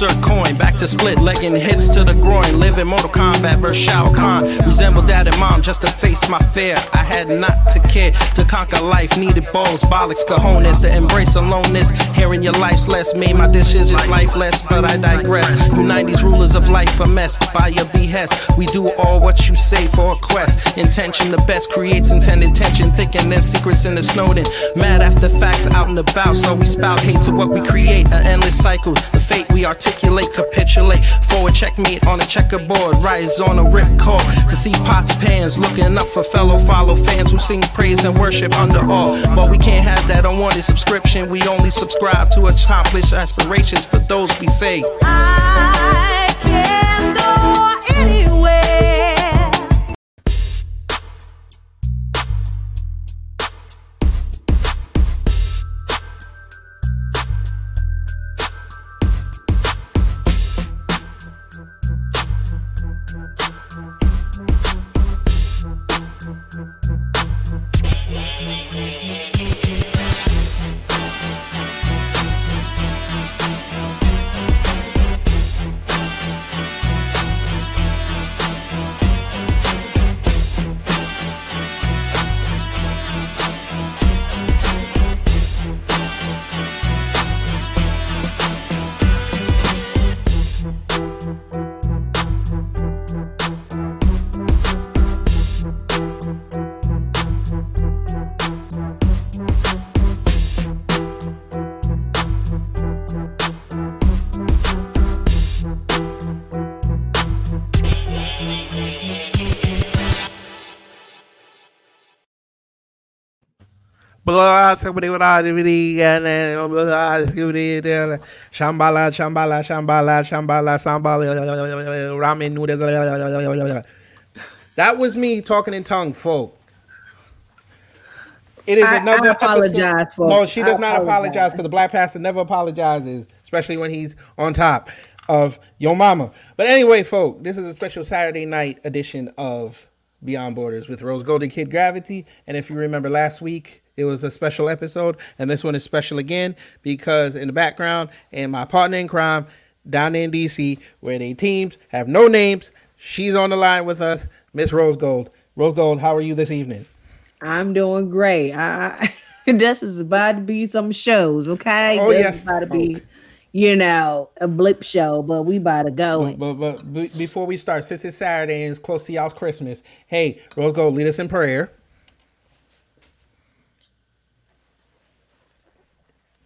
Insert coin. Back to split, legging hits to the groin. Live Mortal Kombat versus Shao Kahn. Resemble dad and mom just to face my fear. I had not to care to conquer life. Needed balls, bollocks, cojones to embrace aloneness. Hearing your life's less made my decisions lifeless, but I digress. You 90s rulers of life a mess by your behest. We do all what you say for a quest. Intention the best creates intended tension. Thinking there's secrets in the Snowden. Mad after facts out and about, so we spout hate to what we create. An endless cycle. The fate we articulate, capitulate. Forward checkmate on a checkerboard. Rise on a rip call to see pots, pans. Looking up for fellow follow fans who sing praise and worship under all. But we can't have that unwanted subscription. We only subscribe to accomplish aspirations for those we say. I can go anywhere. Blah, somebody with all the and then blah, somebody there. Shambhala, shambhala, shambhala, shambhala, shambhala, ramen noodles. That was me talking in tongue, folk. It is I- I apologize, folks. No, she I does not apologize. apologize because the black pastor never apologizes, especially when he's on top of your mama. But anyway, folk, this is a special Saturday night edition of Beyond Borders with Rose Golden Kid Gravity. And if you remember last week, it was a special episode, and this one is special again because in the background, and my partner in crime down in DC, where they teams have no names, she's on the line with us, Miss Rose Gold. Rose Gold, how are you this evening? I'm doing great. I, this is about to be some shows, okay? Oh, this yes, about to be, you know, a blip show, but we about to go. But, but be- before we start, since it's Saturday and it's close to y'all's Christmas, hey, Rose Gold, lead us in prayer.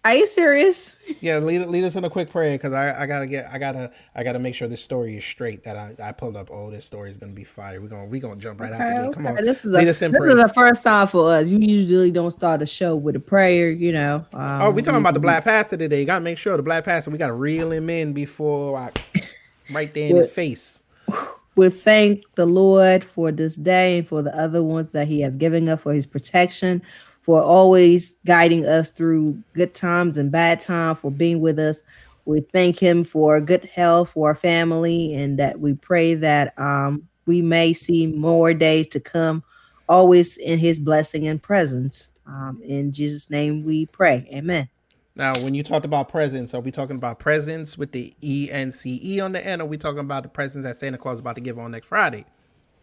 Are you serious? Yeah, lead, lead us in a quick prayer because I, I gotta get I gotta I gotta make sure this story is straight. That I, I pulled up. Oh, this story is gonna be fire. We're gonna we gonna jump right out the gate. Come Okay, on, This is lead a, us in this prayer. is the first time for us. You usually don't start a show with a prayer, you know. Um, oh, we talking about the black pastor today. You gotta make sure the black pastor. We gotta reel him in before I right there in his face. We thank the Lord for this day and for the other ones that He has given us for His protection, for always guiding us through good times and bad times, for being with us. We thank Him for good health for our family, and that we pray that um, we may see more days to come, always in His blessing and presence. Um, in Jesus' name, we pray. Amen. Now, when you talked about presents, are we talking about presents with the E N C E on the end? Or are we talking about the presents that Santa Claus is about to give on next Friday?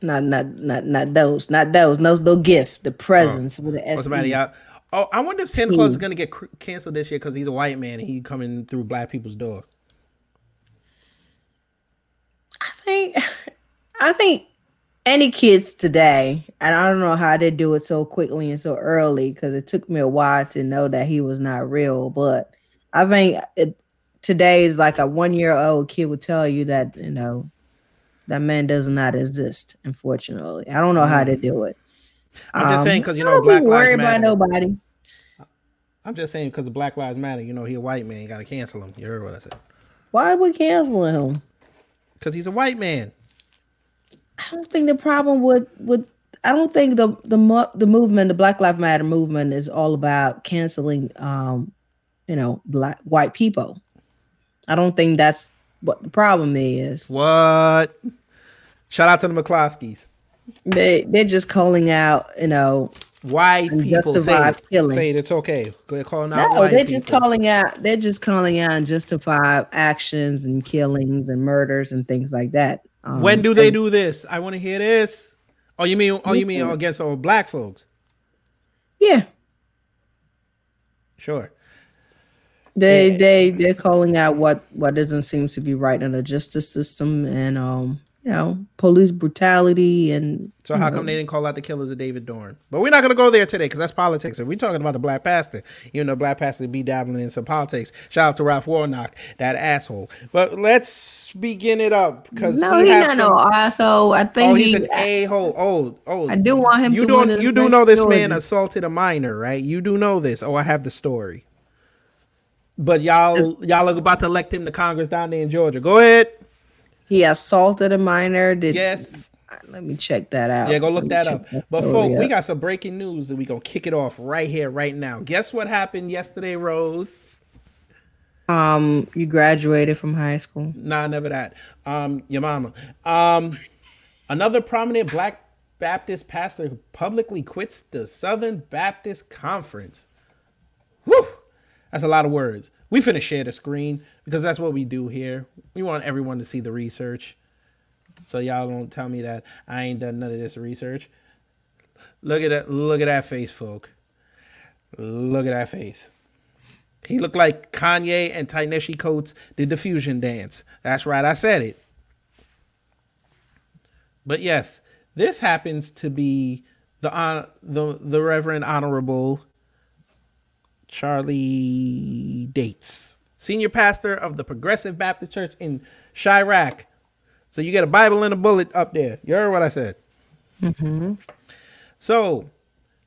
Not, not, not, not those, not those. No, no gift. The oh. presents with the What's the y'all? Oh, I wonder if Santa Claus is gonna get cr- canceled this year because he's a white man and he coming through black people's door. I think I think any kids today, and I don't know how they do it so quickly and so early because it took me a while to know that he was not real. But I think it, today is like a one year old kid would tell you that you know that man does not exist. Unfortunately, I don't know how to do it. I'm just Um, saying because you know Black Lives Matter. nobody. I'm just saying because of Black Lives Matter. You know he a white man. You gotta cancel him. You heard what I said? Why are we canceling him? Because he's a white man. I don't think the problem with with I don't think the the the movement, the Black Lives Matter movement, is all about canceling, um, you know, black white people. I don't think that's what the problem is. What? Shout out to the McCloskeys. They they're just calling out, you know, White people killing. Say it. It's okay. They're calling out no, they're just people. calling out. They're just calling out unjustified actions and killings and murders and things like that. Um, when do they and- do this? I want to hear this. Oh, you mean? Oh, you mean against all black folks? Yeah, Sure. they Yeah. they they're calling out what what doesn't seem to be right in the justice system and um you know police brutality and So how come they didn't call out the killers of David Dorn? But we're not going to go there today because that's politics. And we're talking about the black pastor, even though black pastor be dabbling in some politics. Shout out to Ralph Warnock, that asshole. But let's begin it up because no he's not some- no asshole. I think Oh, he, he's an a hole. Oh, oh. I do want him You to don't. win the You do know this man assaulted a minor, right? You do know this. Oh, I have the story. But y'all, y'all are about to elect him to Congress down there in Georgia. Go ahead. He assaulted a minor. Did Yes. Let me check that out. Yeah, go look that up. that But folks, we got some breaking news that we gonna kick it off right here, right now. Guess what happened yesterday, Rose? um you graduated from high school. Nah, never that. Um, your mama. Um, another prominent Black Baptist pastor publicly quits the Southern Baptist Conference. Whew, that's a lot of words. We finna share the screen because that's what we do here. We want everyone to see the research. So y'all don't tell me that I ain't done none of this research. Look at that! Look at that face, folk. Look at that face. He looked like Kanye and Ta-Nehisi Coates did the fusion dance. That's right, I said it. But yes, this happens to be the hon- the the Reverend Honorable Charlie Dates, senior pastor of the Progressive Baptist Church in Chiraq. So you get a Bible and a bullet up there. You heard what I said. Mm-hmm. So,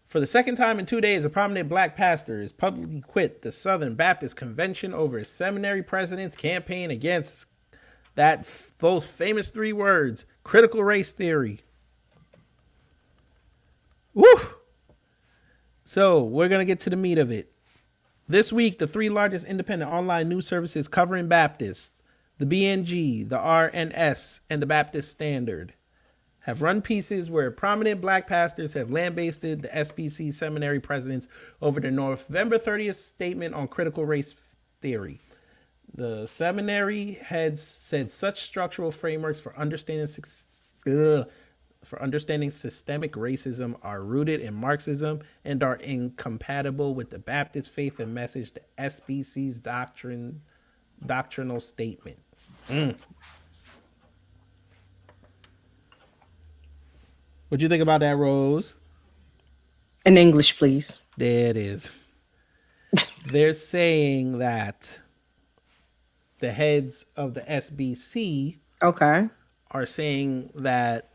for the second time in two days, a prominent black pastor has publicly quit the Southern Baptist Convention over his seminary president's campaign against that those famous three words: critical race theory. Woo! So we're gonna get to the meat of it. This week, the three largest independent online news services covering Baptists, the BNG, the RNS, and the Baptist Standard, have run pieces where prominent black pastors have lambasted the SBC seminary presidents over their November 30th statement on critical race theory. The seminary heads said such structural frameworks for understanding suc- ugh, for understanding systemic racism are rooted in Marxism and are incompatible with the Baptist faith and message, the SBC's doctrine doctrinal statement. Mm. What do you think about that, Rose? In English, please. There it is. They're saying that the heads of the SBC Okay. are saying that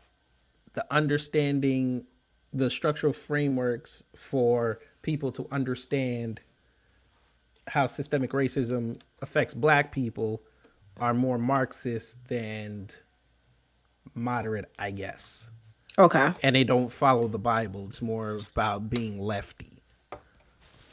the understanding the structural frameworks for people to understand how systemic racism affects black people are more Marxist than moderate, I guess. Okay. And they don't follow the Bible. It's more about being lefty.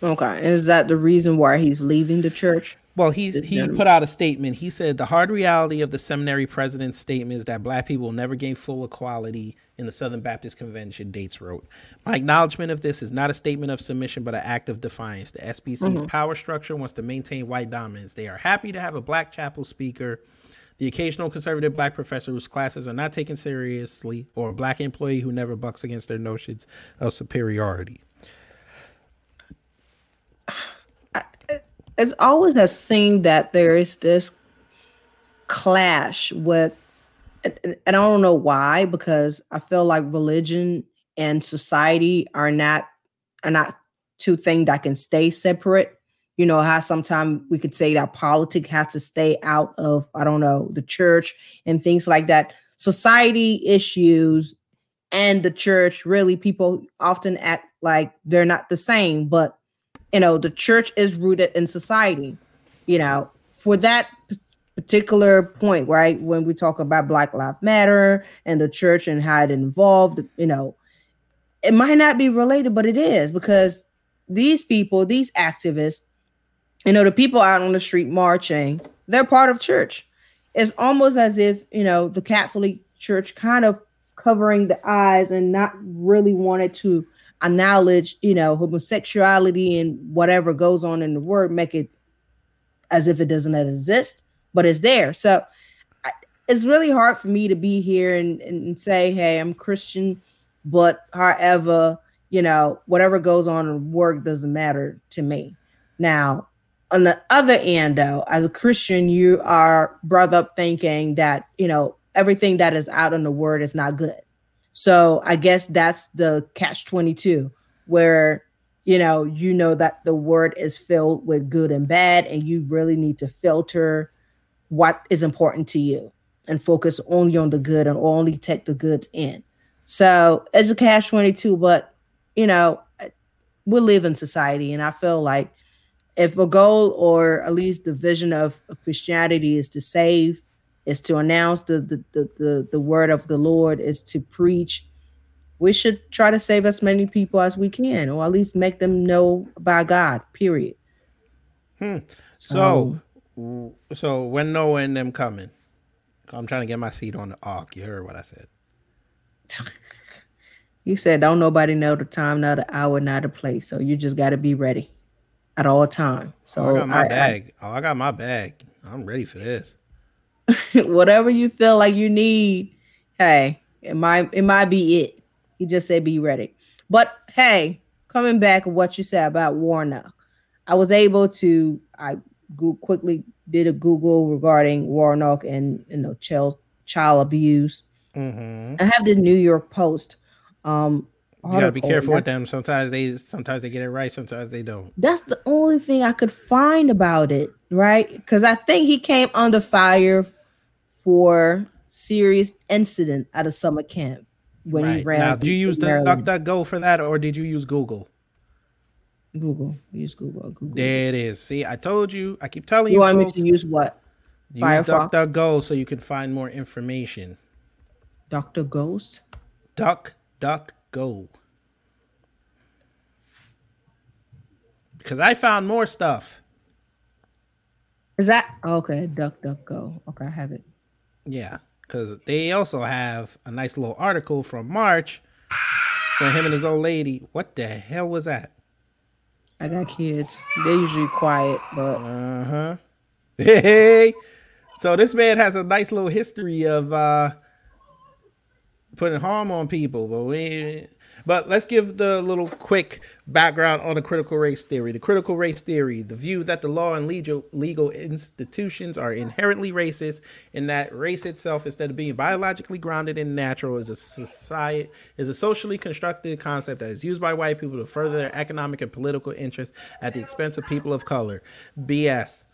Okay. Is that the reason why he's leaving the church? Well, he's he gentleman. put out a statement. He said the hard reality of the seminary president's statement is that black people will never gain full equality in the Southern Baptist Convention. Dates wrote, "My acknowledgement of this is not a statement of submission, but an act of defiance. The SBC's mm-hmm. power structure wants to maintain white dominance. They are happy to have a black chapel speaker." The occasional conservative black professor whose classes are not taken seriously, or a black employee who never bucks against their notions of superiority. It's always I've seen that there is this clash with, and, I don't know why, because I feel like religion and society are not are not two things that can stay separate. you know how sometimes we could say that politics has to stay out of i don't know the church and things like that society issues and the church really people often act like they're not the same but you know the church is rooted in society you know for that particular point right when we talk about black lives matter and the church and how it involved you know it might not be related but it is because these people these activists you know the people out on the street marching they're part of church. It's almost as if you know the catholic church kind of covering the eyes and not really wanted to acknowledge you know homosexuality and whatever goes on in the word make it as if it doesn't exist but it's there. So it's really hard for me to be here and, and say hey i'm christian but however you know whatever goes on in work doesn't matter to me. Now on the other end though as a christian you are brought up thinking that you know everything that is out in the word is not good. So i guess that's the catch 22 where you know you know that the word is filled with good and bad and you really need to filter what is important to you and focus only on the good and only take the goods in so it's a cash 22 but you know we live in society and i feel like if a goal or at least the vision of, of Christianity is to save, is to announce the the, the the the word of the Lord, is to preach, we should try to save as many people as we can, or at least make them know about God. Period. Hmm. So, w- so when Noah and them coming? I'm trying to get my seat on the ark. You heard what I said. you said don't nobody know the time, not the hour, not the place. So you just got to be ready at all time. So Oh, I got my I- I- bag. oh, I got my bag. I'm ready for this. whatever you feel like you need, hey, it might it might be it. He just said be ready. But hey, coming back to what you said about Warnock, I was able to I go- quickly did a Google regarding Warnock and you know child child abuse. hmm I have the New York Post. Um, You gotta be careful with them. Sometimes they sometimes they get it right. Sometimes they don't. That's the only thing I could find about it, right? Because I think he came under fire for serious incident at a summer camp when he ran. Now, do you use the. DuckDuckGo for that, or did you use Google? Google? Use Google. Google. There it is. See, I told you. I keep telling you you, want folks. me to use what? use Firefox? DuckDuckGo so you can find more information. Doctor Ghost. Duck, duck, go. Because I found more stuff. Is that oh, okay? Duck Duck Go. Okay, I have it. Yeah, because they also have a nice little article from March when him and his old lady. What the hell was that? I got kids. They're usually quiet, but Uh huh. Hey. So this man has a nice little history of uh putting harm on people, but we. But let's give the little quick background on the critical race theory. The critical race theory, the view that the law and legal legal institutions are inherently racist, and that race itself, instead of being biologically grounded and natural, is a society is a socially constructed concept that is used by white people to further their economic and political interests at the expense of people of color. BS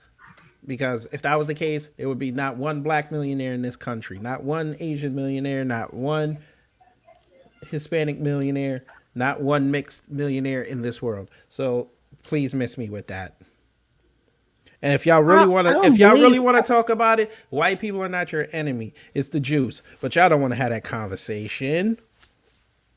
because if that was the case, there would be not one black millionaire in this country, not one Asian millionaire, not one Hispanic millionaire, not one mixed millionaire in this world. So please miss me with that. And if y'all really want to, if y'all really want to talk about it, white people are not your enemy. It's the Jews. But y'all don't want to have that conversation.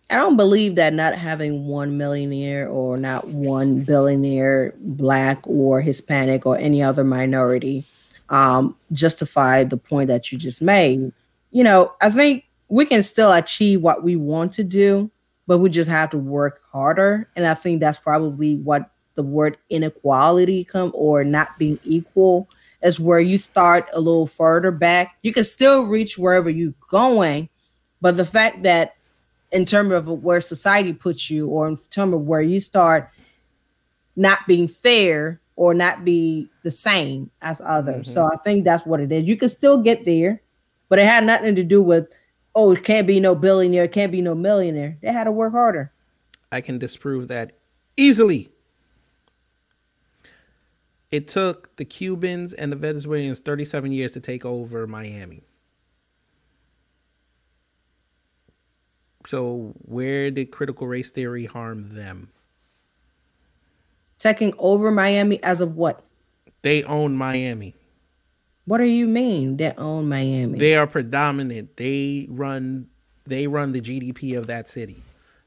I don't believe that not having one millionaire or not one billionaire, black or Hispanic or any other minority, um, justify the point that you just made. You know, I think we can still achieve what we want to do, but we just have to work harder. And I think that's probably what the word inequality come or not being equal is where you start a little further back. You can still reach wherever you're going, but the fact that in terms of where society puts you or in terms of where you start not being fair or not be the same as others. Mm-hmm. So I think that's what it is. You can still get there, but it had nothing to do with, oh, it can't be no billionaire, it can't be no millionaire. They had to work harder. I can disprove that easily. It took the Cubans and the Venezuelans 37 years to take over Miami. So where did critical race theory harm them? Taking over Miami as of what? They own Miami. What do you mean they own Miami? They are predominant. They run they run the GDP of that city.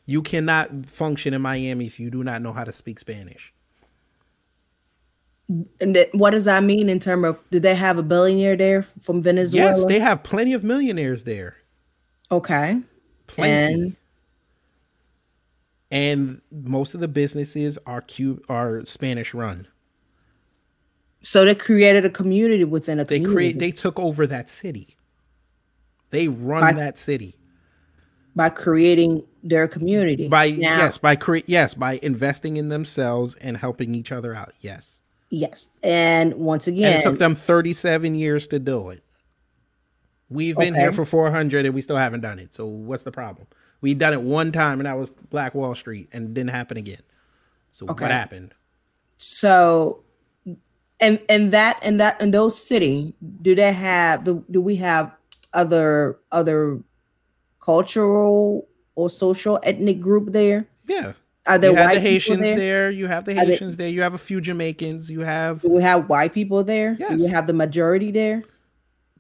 You cannot function in Miami if you do not know how to speak Spanish. and that, what does that mean in terms of do they have a billionaire there from Venezuela? Yes, they have plenty of millionaires there. okay. Plenty. And And most of the businesses are Cu- are Spanish run. So they created a community within a They community create they took over that city. They run By- that city. by creating their community. By Now- yes, by cre- yes, by investing in themselves and helping each other out. Yes. Yes. And once And again, it took them 37 years to do it. We've been here for 400 and we still haven't done it. So what's the problem? We done it one time and that was Black Wall Street and it didn't happen again. So Okay. what happened? so and and that and that in those city, do they have do, do we have other other cultural or social ethnic group there? Yeah. Are there You white the Haitians there? there? You have the they- Haitians there. You have a few Jamaicans. You have Do we have white people there? Do we have the majority there?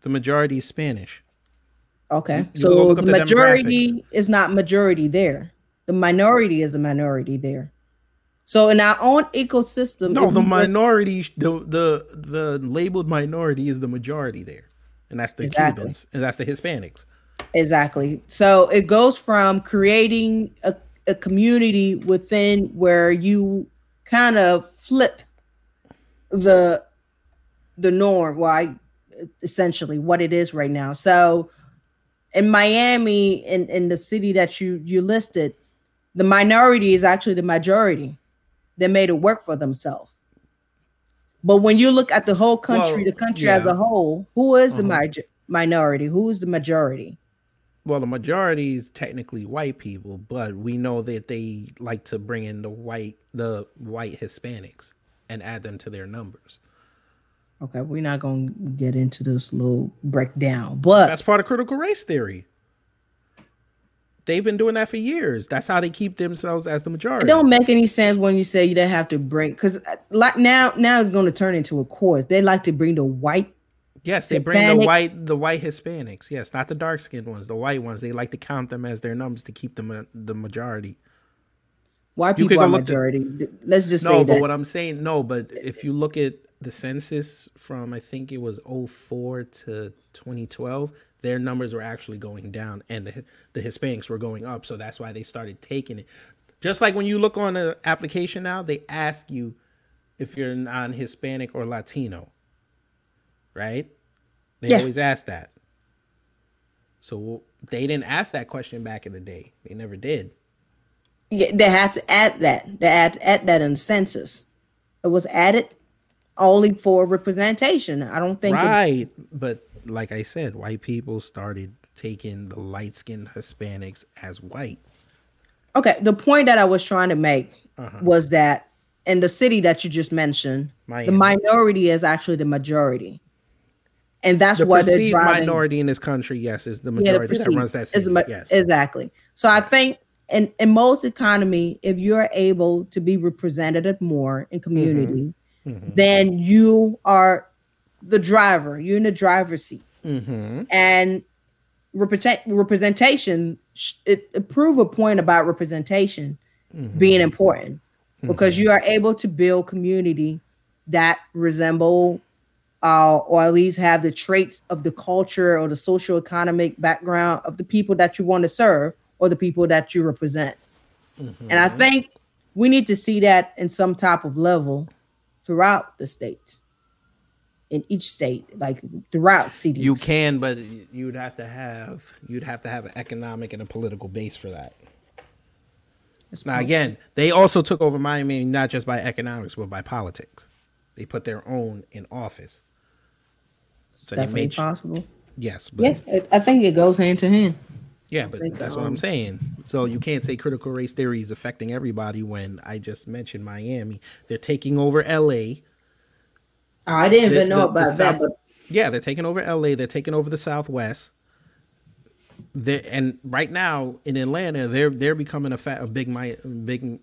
the majority is Spanish. Okay. You So the the majority is not majority there. The minority is a minority there. So in our own ecosystem, No, the minority, the the the labeled minority is the majority there, and that's the Exactly. Cubans and that's the Hispanics. Exactly. So it goes from creating a, a community within where you kind of flip the the norm, well, essentially what it is right now. So in Miami, in, in the city that you you listed, the minority is actually the majority. They made it work for themselves. But when you look at the whole country, Well, the country as a whole, who is the Uh-huh. mi- minority? Who is the majority? Well, the majority is technically white people, but we know that they like to bring in the white the white Hispanics and add them to their numbers. Okay, we're not going to get into this little breakdown, but That's part of critical race theory. They've been doing that for years. That's how they keep themselves as the it majority. don't make any sense when you say you don't have to bring because like now now it's going to turn into a course. They like to bring the white. Yes, they bring the white the white Hispanics. Yes, not the dark skinned ones, the white ones. They like to count them as their numbers to keep them uh, the majority. White people are majority. Let's just No, say but that. what I'm saying, no, but if you look at the census from I think it was 04 to 2012, their numbers were actually going down and the the Hispanics were going up, so that's why they started taking it. Just like when you look on an application now, they ask you if you're non-Hispanic or Latino. Right? They Yeah. always ask that. So they didn't ask that question back in the day. They never did. Yeah, they had to add that. They had to add that in the census. It was added only for representation. I don't think. it- right but like i said white people started taking the light-skinned hispanics as white okay, the point that I was trying to make Uh-huh. was that in the city that you just mentioned, the minority is actually the majority, and that's the what driving. minority in this country yes is the Yeah, the majority that runs that city the ma- yes exactly. So I think in in most economy, if you're able to be represented more in community, Mm-hmm. then you are the driver. You're in the driver's seat, mm-hmm. and represent representation. sh- It, it prove a point about representation Mm-hmm. being important because you are able to build community that resemble uh, or at least have the traits of the culture or the social economic background of the people that you want to serve or the people that you represent. And I think we need to see that in some type of level throughout the states, in each state, like throughout cities. you can but you'd have to have you'd have to have an economic and a political base for that It's now again they also took over miami not just by economics but by politics they put their own in office so definitely made possible. yes but Yeah, I think it goes hand to hand. Yeah, but that's what I'm saying. So you can't say critical race theory is affecting everybody when I just mentioned Miami. They're taking over LA. Oh, I didn't The- even know the- the about that. But Yeah, they're taking over LA. They're taking over the Southwest. they and right now in Atlanta, they're they're becoming a fat, a big, mi- big,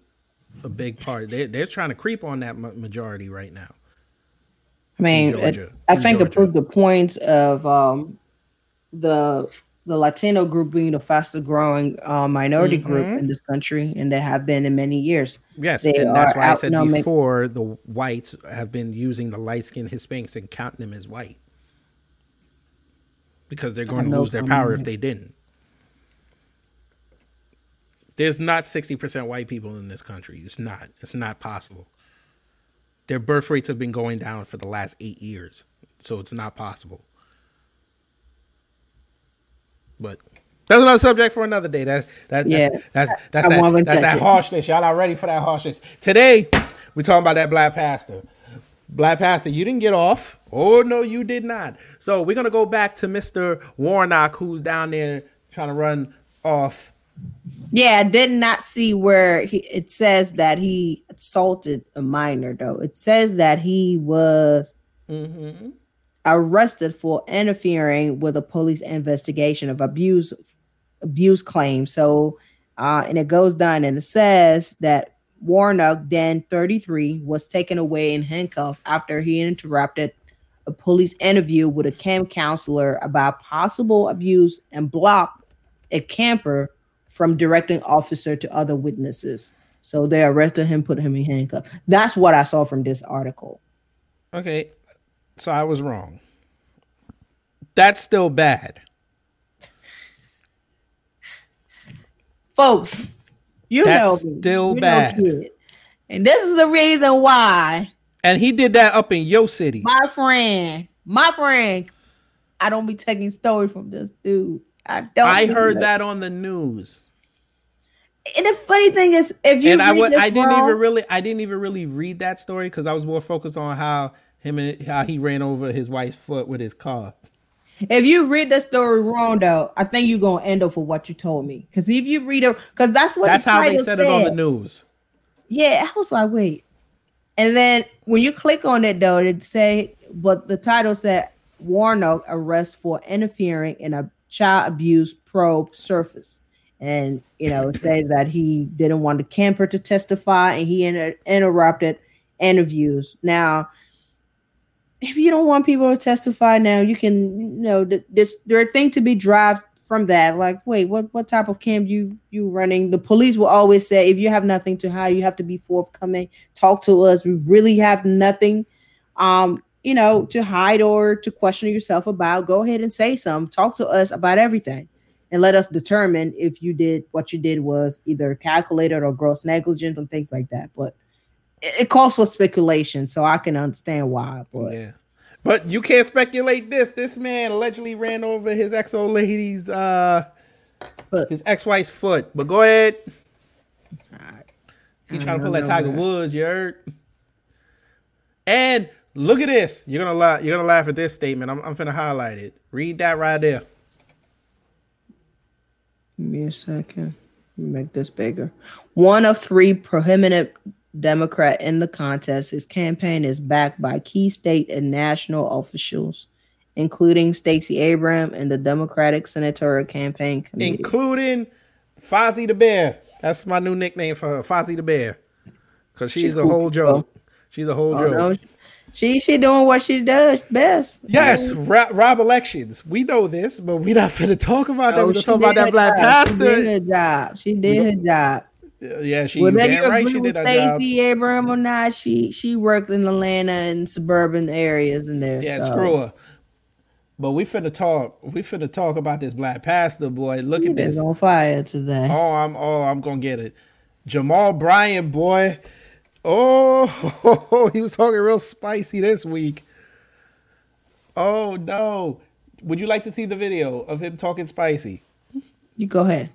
a big part. They they're trying to creep on that majority right now. I mean, Georgia. it- I think Georgia. it proved the point of um, the the Latino group being the fastest growing uh, minority group Mm-hmm. in this country, and they have been in many years. Yes, They and that's why I said before the whites have been using the light skinned Hispanics and counting them as white because they're going to lose their power if they didn't. There's not sixty percent white people in this country. It's not. It's not possible. Their birth rates have been going down for the last eight years, so it's not possible. But that's another subject for another day. That that Yeah. that's that's that's, I that, that's that harshness. Y'all not ready for that harshness. Today, we talking about that black pastor. Black pastor, you didn't get off. Oh no, you did not. So we're gonna go back to Mr. Warnock, who's down there trying to run off. Yeah, I did not see where he, it says that he assaulted a minor, though. It says that he was Mm-hmm. Arrested for interfering with a police investigation of abuse abuse claims. So, uh, and it goes down and it says that Warnock, then 33, was taken away in handcuffs after he interrupted a police interview with a camp counselor about possible abuse and blocked a camper from directing officer to other witnesses. So they arrested him, put him in handcuffs. That's what I saw from this article. Okay, so I was wrong. That's still bad. folks, you That's know me. still You bad. Kid. And this is the reason why And he did that up in your city. my friend, my friend, I don't be taking story from this dude. I don't. I heard that on the news. And the funny thing is, if you and I would I didn't wrong- even really I didn't even really read that story because I was more focused on how him and how he ran over his wife's foot with his car. if you read the story wrong, though, I think you're gonna end up for what you told me. Because if you read it, because that's what That's the how they title said it on the news. Yeah, I was like, wait. And then when you click on it, though, it say, but the title said Warnock arrest for interfering in a child abuse probe surface. And, you know, say that he didn't want the camper to testify and he inter- interrupted interviews. Now, if you don't want people to testify now, you can, you know, th- this there are things to be derived from that. Like, wait, what what type of camp you you running? The police will always say, if you have nothing to hide, you have to be forthcoming. Talk to us. We really have nothing, um, you know, to hide or to question yourself about. Go ahead and say something. Talk to us about everything, and let us determine if you did what you did was either calculated or gross negligence and things like that. But it, calls for speculation, so I can understand why. But Yeah. But you can't speculate this. This man allegedly ran over his ex old lady's uh Foot. his ex wife's foot. But go ahead. He trying to pull that Tiger that. Woods, you heard? And look at this. You're gonna laugh. You're gonna laugh at this statement. I'm, I'm finna highlight it. Read that right there. Give me a second. Make this bigger. One of three prohibited Democrat in the contest. His campaign is backed by key state and national officials, including Stacey Abrams and the Democratic Senatorial Campaign Committee. including Fozzie the Bear. That's my new nickname for her, Fozzie the Bear, because she's She's a whole joke. She's a whole Oh, joke. no. She she doing what she does best. Yes, Rob, Rob elections. We know this, but we're not finna talk about that. Oh, We're gonna talk about that black job. She did her job. She did her job. Yeah, she Whether you right agree she with did her job. Stacey Abrams or not, she she worked in Atlanta and suburban areas in there. Yeah, so. screw her. But we finna talk. We finna talk about this black pastor boy. Look He at this. on fire today. Oh, I'm oh, I'm gonna get it. Jamal Bryant, boy. Oh, he was talking real spicy this week. Oh no. Would you like to see the video of him talking spicy? You go ahead.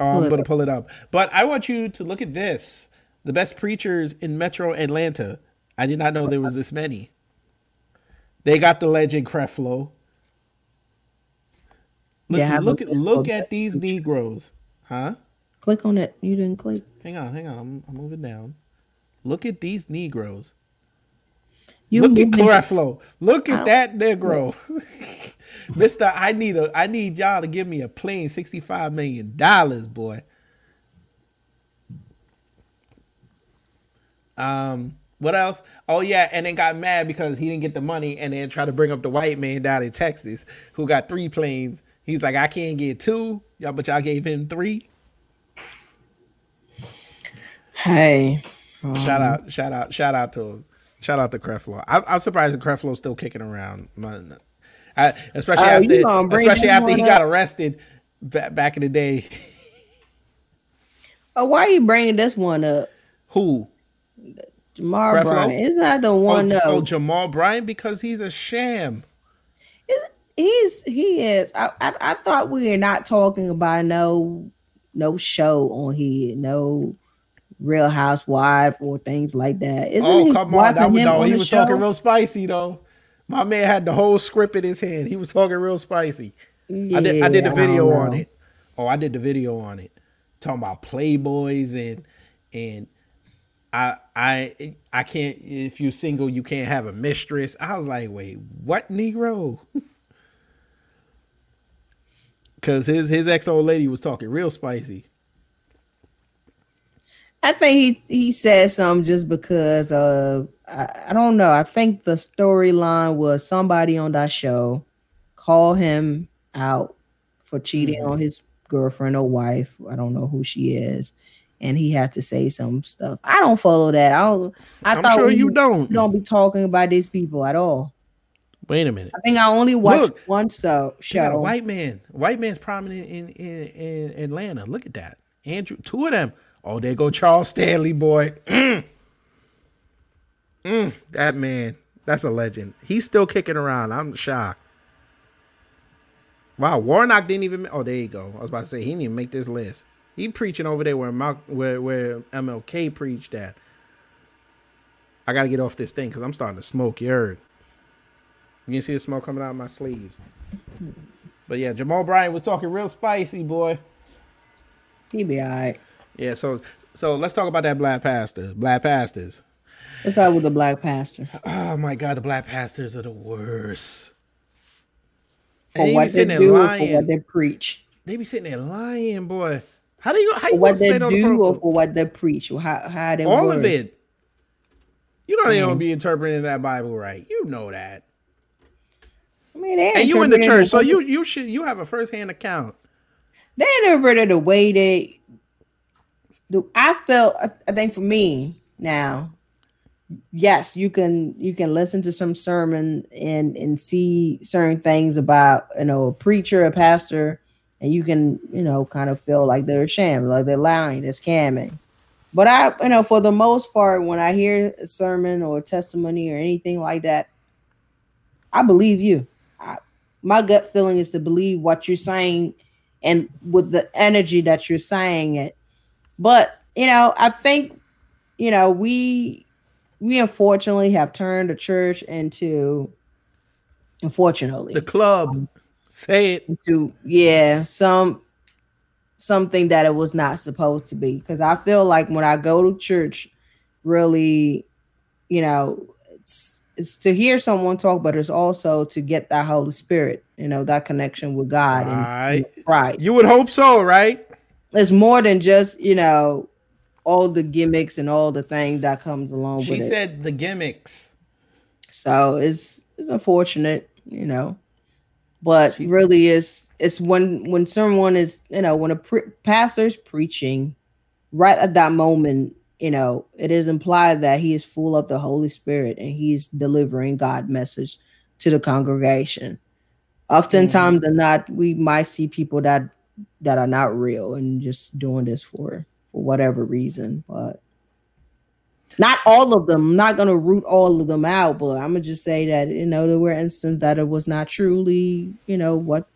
Um, I'm gonna pull it up. But I want you to look at this. The best preachers in Metro Atlanta. I did not know there was this many. They got the legend Creflo. Look, Yeah, I have a look at look at these Negroes. Huh? Click on it. You didn't click. Hang on, hang on. I'm, I'm moving down. Look at these Negroes. You Look at Creflo. Look at that Negro. Mister, I need a I need y'all to give me a plain $65 million, boy. Um, what else? Oh yeah, and then got mad because he didn't get the money, and then tried to bring up the white man down in Texas who got three planes. He's like, I can't get two, y'all, but y'all gave him three. Hey, Shout out, shout out, shout out to. Shout out to Creflo. I, I'm surprised that Creflo's still kicking around. I, especially Oh, after, gonna bring especially after he one got arrested ba- back in the day. oh, why are you bringing this one up? Who? Jamar Creflo? Bryant. Isn't that the oh, one? oh, oh, Jamal Bryant because he's a sham. He's he is. I, I I thought we were not talking about no no show on here, no Real Housewife or things like that. Isn't oh, come on, that was no. He was show? talking real spicy though. My man had the whole script in his hand. He was talking real spicy. I did. I did Yeah, the video on it. Oh, I did the video on it, talking about playboys and and I I I can't. If you're single, you can't have a mistress. I was like, wait, what, Negro? Because his his ex old lady was talking real spicy. I think he he said something just because of I, I don't know. I think the storyline was somebody on that show call him out for cheating Mm-hmm. on his girlfriend or wife. I don't know who she is. And he had to say some stuff. I don't follow that. I don't I I'm thought sure we you don't. don't be talking about these people at all. Wait a minute. I think I only watched Look, one so, She got a show. white man. White man's prominent in, in in Atlanta. Look at that. Andrew, two of them. Oh, there go Charles Stanley, boy. Mm. Mm, that man, that's a legend. He's still kicking around. I'm shocked. Wow, Warnock didn't even. Oh, there you go. I was about to say he didn't even make this list. He preaching over there where Mal, where where MLK preached at. I gotta get off this thing because I'm starting to smoke. You heard? You can see the smoke coming out of my sleeves. But yeah, Jamal Bryant was talking real spicy, boy. He be all right. Yeah, so so let's talk about that black pastors. Black pastors. Let's start with the black pastor. Oh my god, the black pastors are the worst. For they what they do and for what they preach. They be sitting there lying, boy. How do you how you what they do or for what they preach. Or how, how they All of it. You know they don't be interpreting that Bible right. You know that. I mean, they And you in the church, so you you should you have a first hand account. they interpreted the way they. The, I feel I, think for me now, yes, you can you can listen to some sermon and and see certain things about you know a preacher, a pastor, and you can you know kind of feel like they're ashamed, like they're lying, they're scamming. But I, you know, for the most part, when I hear a sermon or a testimony or anything like that, I believe you. I, my gut feeling is to believe what you're saying and with the energy that you're saying it. But, you know, I think, you know, we we unfortunately have turned the church into unfortunately The club. Say it. into yeah, some something that it was not supposed to be. Because I feel like when I go to church, really, you know, it's it's to hear someone talk, but it's also to get that Holy Spirit, you know, that connection with God and Right. Christ. You would hope so, right? It's more than just you know all the gimmicks and all the things that comes along She with it. said the gimmicks. So it's it's unfortunate, you know, but really is it's when when someone is you know when a pre- pastor's preaching right at that moment, you know, it is implied that he is full of the Holy Spirit and he's delivering God message to the congregation. Oftentimes mm-hmm. than not, we might see people that that are not real and just doing this for for whatever reason, but not all of them. I'm not gonna root all of them out, but I'm gonna just say that you know there were instances that it was not truly you know what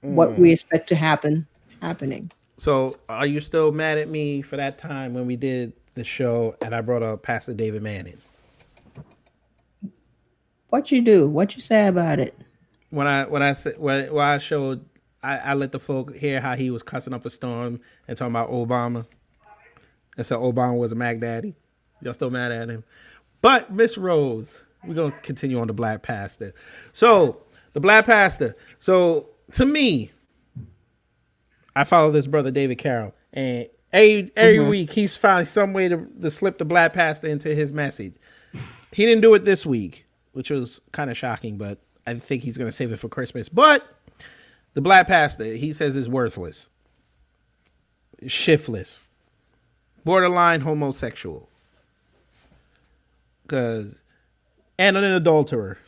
what we mm. expect to happen happening. So, are you still mad at me for that time when we did the show and I brought up Pastor David Manning? What you do? What you say about it? When I when I said when, when I showed I, I let the folk hear how he was cussing up a storm and talking about Obama, and so Obama was a Mac Daddy. Y'all still mad at him? But Miss Rose, we're gonna continue on the black pastor. So the black pastor. So to me, I follow this brother David Carroll, and every every mm-hmm. week he's finding some way to, to slip the black pastor into his message. He didn't do it this week, which was kind of shocking, but I think he's gonna save it for Christmas. But the black pastor, he says, is worthless, shiftless, borderline homosexual, because and an adulterer,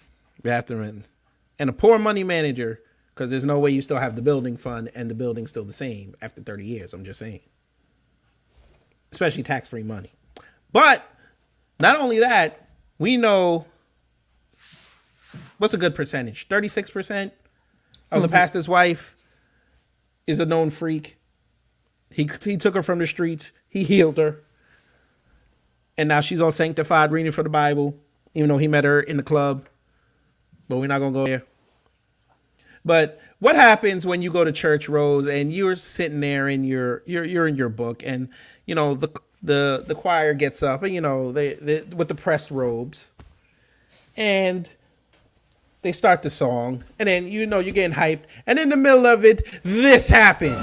after him, and a poor money manager, because there's no way you still have the building fund and the building's still the same after 30 years. I'm just saying, especially tax free money. But not only that, we know what's a good percentage? 36% of the pastor's wife is a known freak. He, he took her from the streets, he healed her. And now she's all sanctified, reading for the Bible, even though he met her in the club. But we're not going to go there. But what happens when you go to church, Rose, and you're sitting there and you're you're you're in your book, and you know the the the choir gets up, and you know they, they with the pressed robes, and they start the song, and then you know you're getting hyped, and in the middle of it, this happened.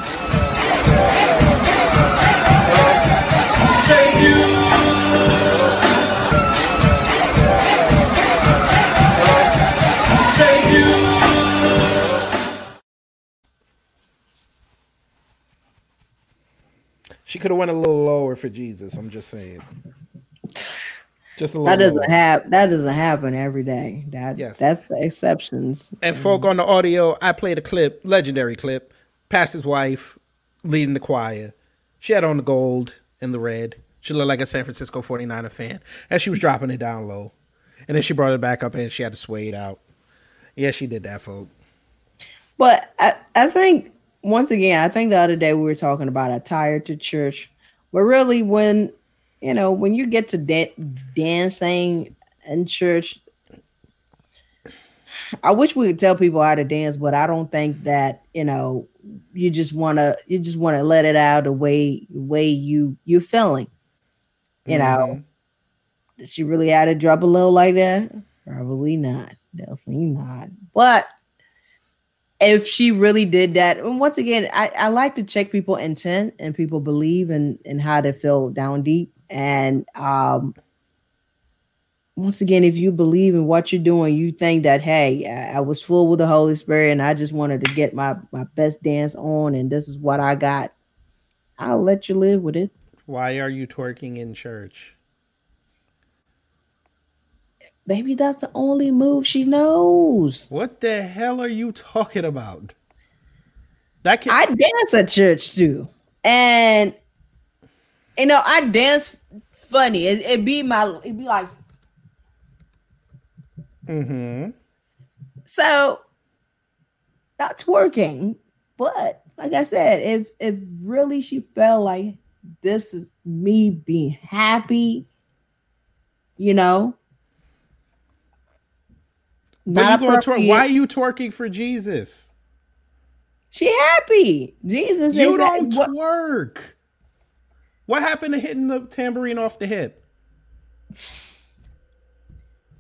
She could have went a little lower for Jesus. I'm just saying. Just a little. That doesn't happen. That doesn't happen every day. That Yes. that's the exceptions. And folk on the audio, I played a clip, legendary clip, pastor's wife leading the choir. She had on the gold and the red. She looked like a San Francisco 49er fan. And she was dropping it down low. And then she brought it back up and she had to sway it out. Yeah, she did that, folk. But I, I think once again, I think the other day we were talking about attire to church, but really when you know when you get to da- dancing in church, I wish we could tell people how to dance, but I don't think that you know you just want to you just want to let it out the way way you you feeling. You know, mm-hmm. did she really had to drop a low like that? Probably not. Definitely not. But if she really did that, and once again, I, I like to check people intent and people believe and and how they feel down deep. And um once again, if you believe in what you're doing, you think that hey, I, I was full with the Holy Spirit and I just wanted to get my my best dance on, and this is what I got. I'll let you live with it. Why are you twerking in church? Maybe that's the only move she knows. What the hell are you talking about? That can I dance at church too, and you know I dance funny. It, it be my it be like hmm so not twerking, but like I said, if if really she felt like this is me being happy, you know. Not you appropriate. why are you twerking for Jesus? She happy. Jesus You is don't what, twerk. What happened to hitting the tambourine off the hip?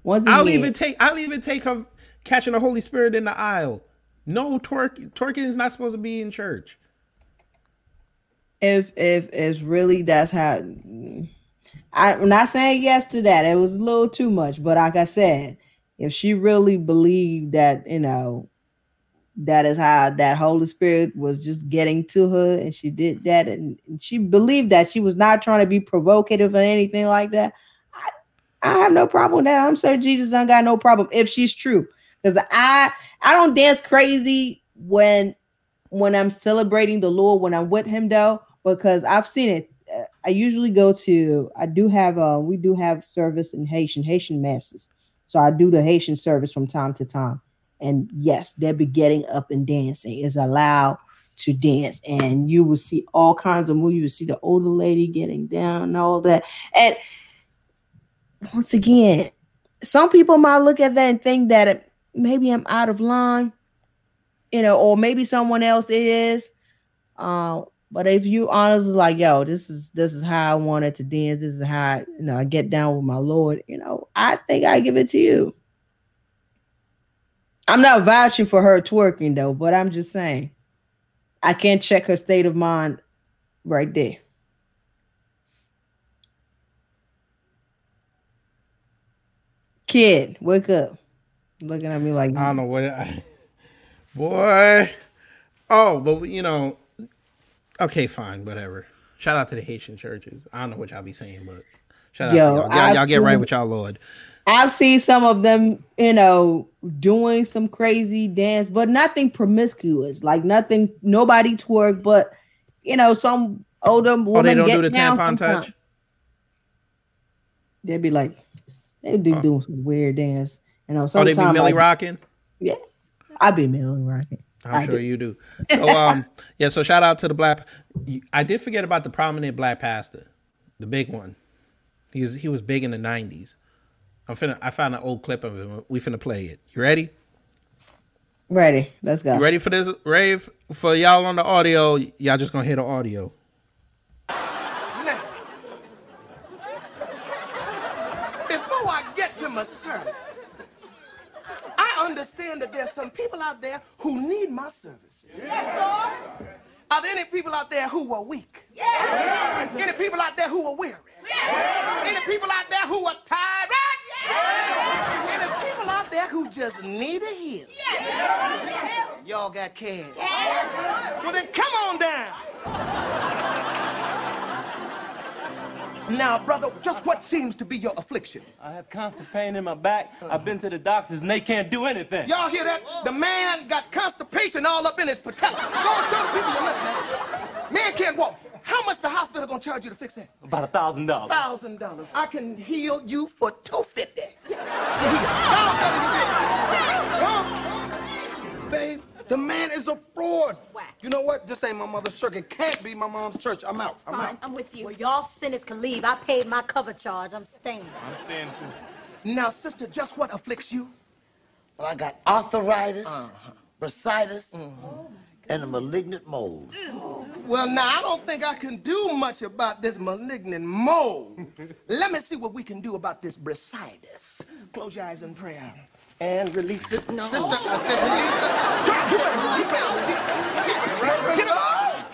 once I'll again, even take I'll even take her catching the Holy Spirit in the aisle. No twerk twerking is not supposed to be in church. if if if really that's how I'm not saying yes to that. It was a little too much, but like I said, if she really believed that, you know, that is how that Holy Spirit was just getting to her and she did that and, and she believed that she was not trying to be provocative or anything like that. I, I have no problem with that. I'm sure Jesus don't got no problem if she's true. Because I I don't dance crazy when when I'm celebrating the Lord when I'm with him though, because I've seen it. Uh, I usually go to I do have uh we do have service in Haitian, Haitian masses. So I do the Haitian service from time to time. And yes, they'll be getting up and dancing. Is allowed to dance. And you will see all kinds of moves. You will see the older lady getting down and all that. And once again, some people might look at that and think that it- maybe I'm out of line, you know, or maybe someone else is. Uh, But if you honestly like, yo, this is this is how I wanted to dance. This is how I, you know I get down with my Lord. You know, I think I give it to you. I'm not vouching for her twerking though, but I'm just saying I can't check her state of mind right there. Kid, wake up. Looking at me like I don't know what. I, boy. Oh, but you know. Okay, fine, whatever. Shout out to the Haitian churches. I don't know what y'all be saying, but shout out Yo, to y'all. Y'all, y'all get right with y'all, Lord. I've seen some of them, you know, doing some crazy dance, but nothing promiscuous, like nothing, nobody twerk, but you know, some older woman Oh, they don't get do the down tampon touch. They'd be like, they'd be doing some weird dance, you know. Oh, they be Millie rocking. yeah, I be Millie rocking. I'm I sure do. you do. So um yeah, so shout out to the black I did forget about the prominent black pastor, the big one. He was he was big in the nineties. I'm finna I found an old clip of him. We finna play it. You ready? Ready? Let's go. You ready for this rave? For y'all on the audio, y'all just gonna hear the audio. Before I get to my sermon, I understand that there's some people out there who need my services. Are there any people out there who are weak? Yes. Any people out there who are weary? Yes. Any people out there who are tired? Any people out there who just need a heal? Y'all got cash? Well then come on down. Now, brother, just what seems to be your affliction? I have constant pain in my back. I've been to the doctors and they can't do anything. Y'all hear that? The man got constipation all up in his patella. Go and show the people look, man. Man can't walk. How much the hospital gonna charge you to fix that? About a thousand dollars. Thousand dollars. I can heal you for two fifty. Y'all better do this. Huh? Babe, the man is a fraud. Whack. You know what? This ain't my mother's church. It can't be my mom's church. I'm out. I'm Fine, out. I'm with you. Well, y'all sinners can leave. I paid my cover charge. I'm staying. I'm staying too. Now, sister, just what afflicts you? Well, I got arthritis, uh-huh. bursitis, mm-hmm. And a malignant mold. Mm. Well, now, I don't think I can do much about this malignant mold. Let me see what we can do about this bursitis. Close your eyes in prayer. And release it. No. Sister, I said release it. Reverend Love.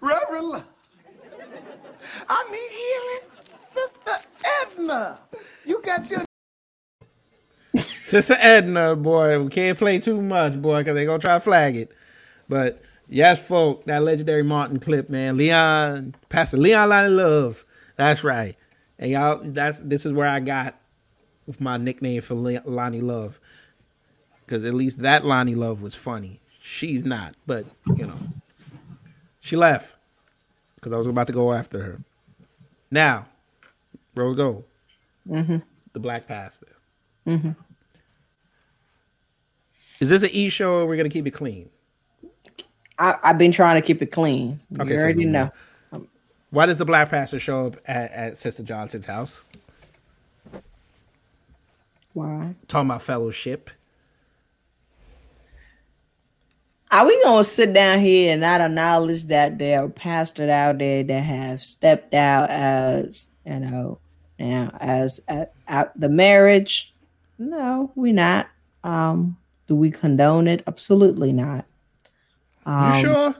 Reverend Love. I need healing. Sister Edna. You got your Sister Edna, boy, we can't play too much, boy, because they gonna try to flag it. But yes, folk, that legendary Martin clip, man. Leon, Pastor Leon Lonnie Love. That's right. And y'all, that's this is where I got with my nickname for Lonnie Love. Because at least that Lonnie Love was funny. She's not, but you know, she left because I was about to go after her. Now, Rose Gold, mm-hmm. the Black Pastor. Mm-hmm. Is this an E show or we're gonna keep it clean? I, I've been trying to keep it clean. You Okay, so already we- know. Why does the black pastor show up at, at Sister Johnson's house? Why? Talking about fellowship. Are we gonna sit down here and not acknowledge that there are pastors out there that have stepped out as you know now as at, at the marriage? No, we not. Um, do we condone it? Absolutely not. You Um, sure?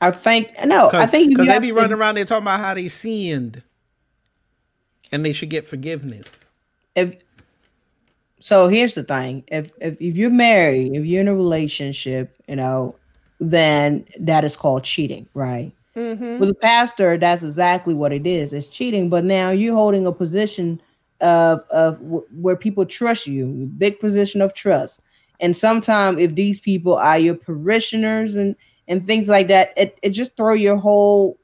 I think no. I think you because they be to- running around there talking about how they sinned, and they should get forgiveness. if so here's the thing if, if if you're married if you're in a relationship you know then that is called cheating right with a pastor that's exactly what it is it's cheating but now you're holding a position of of w- where people trust you big position of trust and sometimes if these people are your parishioners and and things like that it, it just throw your whole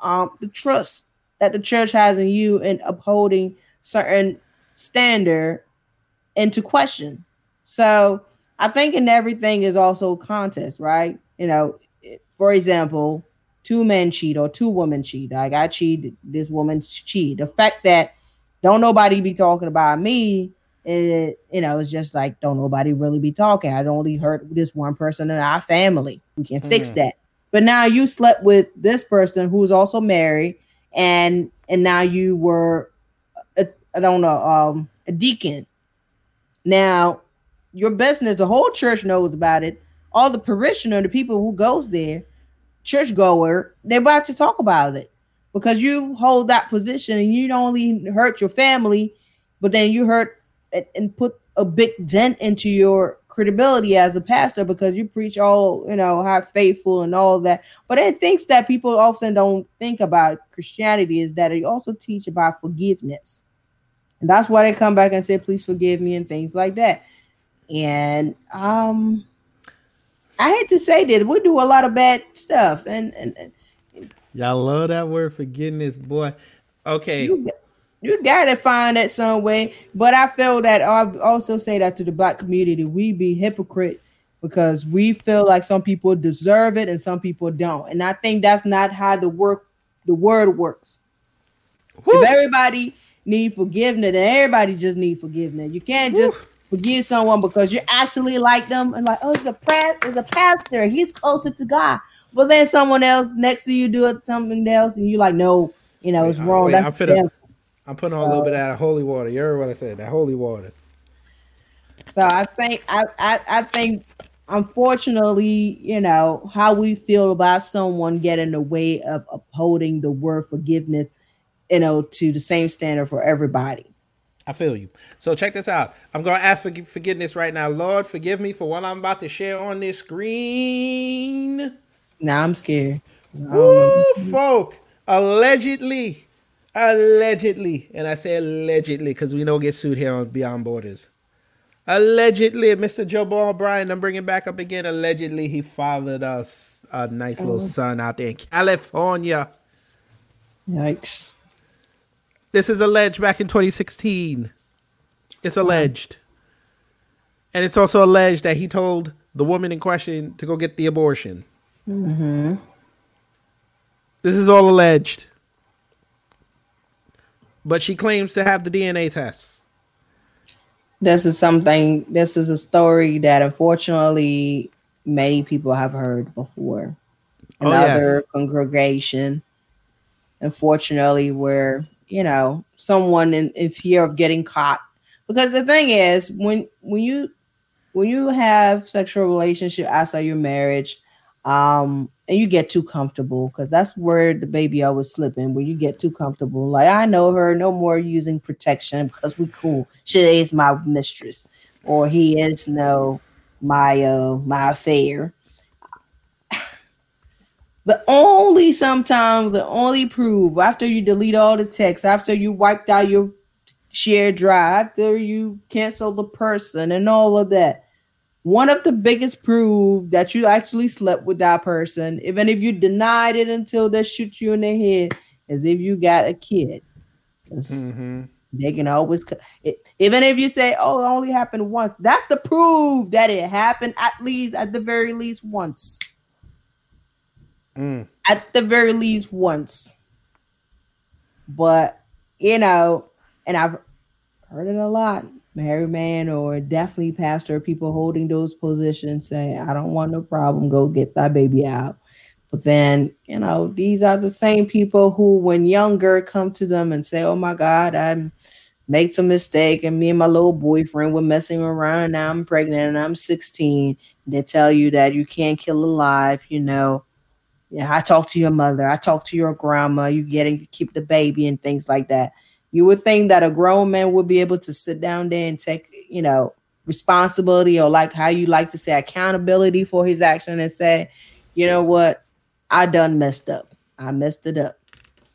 um the trust that the church has in you in upholding certain standard into question. So I think in everything is also contest, right? You know, for example, two men cheat or two women cheat. Like I cheat, this woman cheat. The fact that don't nobody be talking about me, it you know, it's just like don't nobody really be talking. I only hurt this one person in our family. We can fix Mhm. that. but now you slept with this person who's also married, and and now you were, a, I don't know, um, a deacon. Now, your business, the whole church knows about it. All the parishioner, the people who goes there, churchgoer, they're about to talk about it because you hold that position and you don't only hurt your family, but then you hurt and- and put a big dent into your credibility as a pastor because you preach all you know how faithful and all that but it thinks that people often don't think about christianity is that you also teach about forgiveness and that's why they come back and say please forgive me and things like that and um i hate to say that we do a lot of bad stuff and and, and Y'all love that word forgiveness, boy. Okay. you, you gotta find that some way. But I feel that I also say that to the black community, we be hypocrite because we feel like some people deserve it and some people don't. And I think that's not how the work the word works. If everybody need forgiveness, then everybody just need forgiveness. You can't just forgive someone because you actually like them and like, oh, it's a pra- it's a pastor, he's closer to God. But then someone else next to you do it something else, and you're like, no, you know, it's wrong. wait, That's I'm finna-. I'm putting on a little bit of that holy water. You heard what I said? That holy water. So I think I, I I think unfortunately, you know, how we feel about someone getting in the way of upholding the word forgiveness, you know, to the same standard for everybody. I feel you. So check this out. I'm gonna ask for forgiveness right now. Lord, forgive me for what I'm about to share on this screen. Now I'm scared. Woo, folk. Allegedly, allegedly, and I say allegedly because we don't get sued here on Beyond Borders. Allegedly, Mr. Jamal Bryant, I'm bringing back up again. Allegedly, he fathered us a nice little son out there in California. Yikes. This is alleged back in 2016. It's alleged. And it's also alleged that he told the woman in question to go get the abortion. Mm-hmm. This is all alleged. But she claims to have the DNA tests. This is something. This is a story that unfortunately many people have heard before. Oh, yes. Another congregation, unfortunately, where you know someone in, in fear of getting caught. Because the thing is, when when you when you have sexual relationship outside your marriage, um, and you get too comfortable, because that's where the baby always slipping. Where you get too comfortable, like I know her, no more using protection because we cool. She is my mistress, or he is no my uh my affair. The only sometimes the only proof after you delete all the text, after you wiped out your shared drive, after you cancel the person and all of that. One of the biggest proof that you actually slept with that person, even if you denied it until they shoot you in the head, is if you got a kid. Mm-hmm. They can always, it, even if you say, "Oh, it only happened once," that's the proof that it happened at least, at the very least, once Mm. at the very least once. But you know, and I've heard it a lot. Married man or definitely pastor, people holding those positions say, I don't want no problem, go get that baby out. But then, you know, these are the same people who, when younger, come to them and say, Oh my God, I made some mistake, and me and my little boyfriend were messing around. Now I'm pregnant and I'm 16. And they tell you that you can't kill a life, you know. Yeah, I talked to your mother. I talked to your grandma. You getting to keep the baby and things like that. You would think that a grown man would be able to sit down there and take, you know, responsibility or like how you like to say accountability for his action and say, you know what, I done messed up. I messed it up.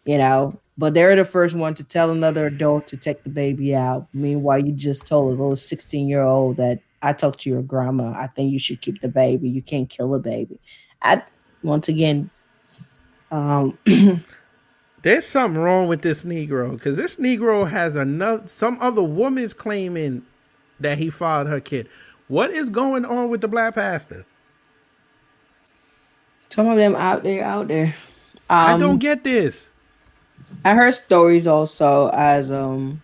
You know, but they're the first one to tell another adult to take the baby out. Meanwhile, you just told a little 16 year old that I talked to your grandma. I think you should keep the baby. You can't kill a baby. I once again, um, There's something wrong with this Negro because this Negro has another some other woman's claiming that he fathered her kid. What is going on with the black pastor? some of them out there, out there. I Um, don't get this. I heard stories also as um,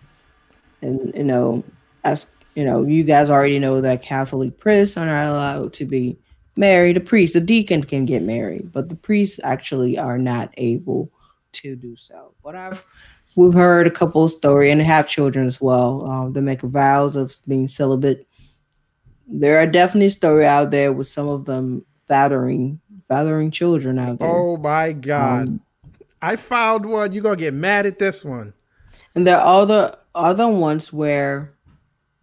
and you know, as you know, you guys already know that Catholic priests are not allowed to be married. the priest. The deacon can get married, but the priests actually are not able to do so. But I've we've heard a couple of story and have children as well. Um, they make vows of being celibate. There are definitely story out there with some of them fathering fathering children out there. Oh my God. Um, I found one. You're to get mad at this one. And there are other other ones where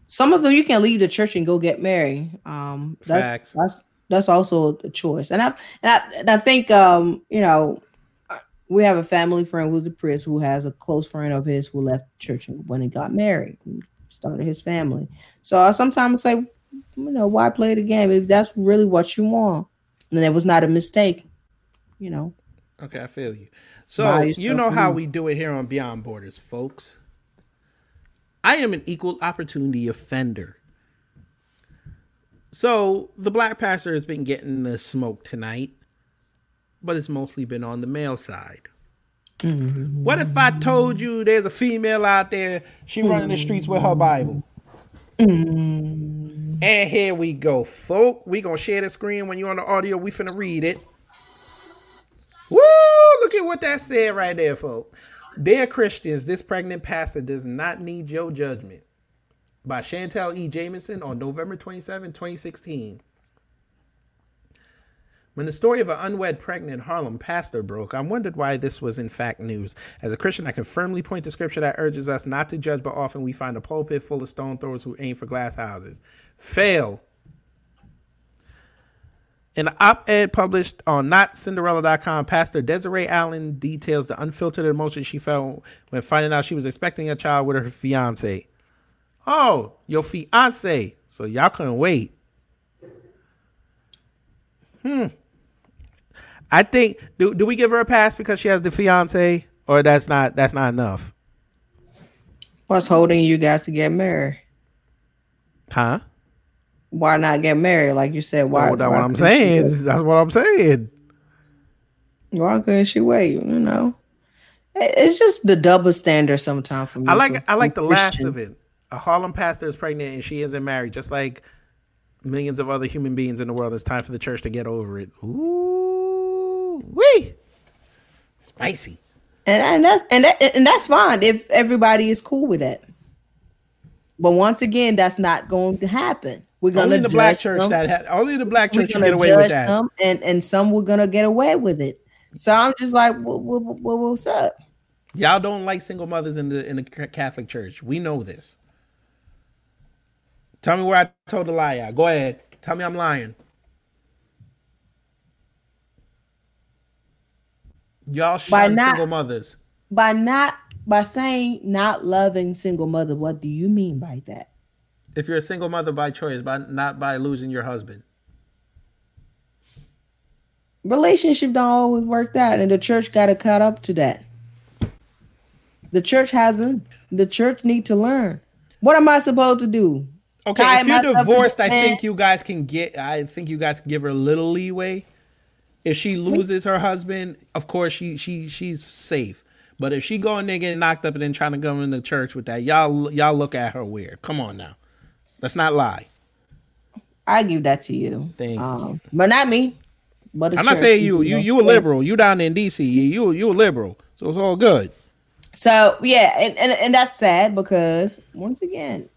some of them you can leave the church and go get married. Um, Facts. that's that's that's also a choice. And I and I, and I think um, you know we have a family friend who's a priest who has a close friend of his who left church when he got married, and started his family. So I sometimes say, you know, why play the game if that's really what you want? And it was not a mistake, you know. Okay, I feel you. So you know how we do it here on Beyond Borders, folks. I am an equal opportunity offender. So the black pastor has been getting the smoke tonight, but it's mostly been on the male side. Mm-hmm. What if I told you there's a female out there, she running the streets with her Bible? Mm-hmm. And here we go, folk. We gonna share the screen when you're on the audio. We finna read it. Woo! Look at what that said right there, folk. Dear Christians, this pregnant pastor does not need your judgment. By Chantel E. Jameson on November 27, 2016. When the story of an unwed pregnant Harlem pastor broke, I wondered why this was in fact news. As a Christian, I can firmly point to scripture that urges us not to judge, but often we find a pulpit full of stone throwers who aim for glass houses. Fail. In an op-ed published on NotCinderella.com, Pastor Desiree Allen details the unfiltered emotion she felt when finding out she was expecting a child with her fiance. Oh, your fiance. So y'all couldn't wait. Hmm. I think do do we give her a pass because she has the fiance, or that's not that's not enough? What's holding you guys to get married? Huh? Why not get married? Like you said, why? Well, that's why what I'm saying. That's what I'm saying. Why couldn't she wait? You know, it's just the double standard sometimes for me. I like I like the last of it. A Harlem pastor is pregnant and she isn't married, just like millions of other human beings in the world. It's time for the church to get over it. Ooh, wee, spicy. and and that's and that and that's fine if everybody is cool with that. But once again, that's not going to happen. We're gonna Only the black church them. that had, only the black church can get away with that. them, and and some we're gonna get away with it. So I'm just like, what, what, what, what's up? Y'all don't like single mothers in the in the Catholic Church. We know this. Tell me where I told a lie at. Go ahead. Tell me I'm lying. Y'all By not- single mothers. By not by saying not loving single mother, what do you mean by that? If you're a single mother by choice, by not by losing your husband. relationship don't always work out and the church got to cut up to that the church hasn't the church need to learn what am i supposed to do Okay, Tie if you're divorced, I think you guys can get. I think you guys can give her a little leeway. If she loses her husband, of course she she she's safe. But if she go in there getting knocked up and then trying to go in the church with that, y'all y'all look at her weird. Come on now, let's not lie. i give that to you Thank um, but not me but I'm not saying you you know. you a liberal. You down in DC. You you you a liberal. So it's all good. so yeah and, and and that's sad because once again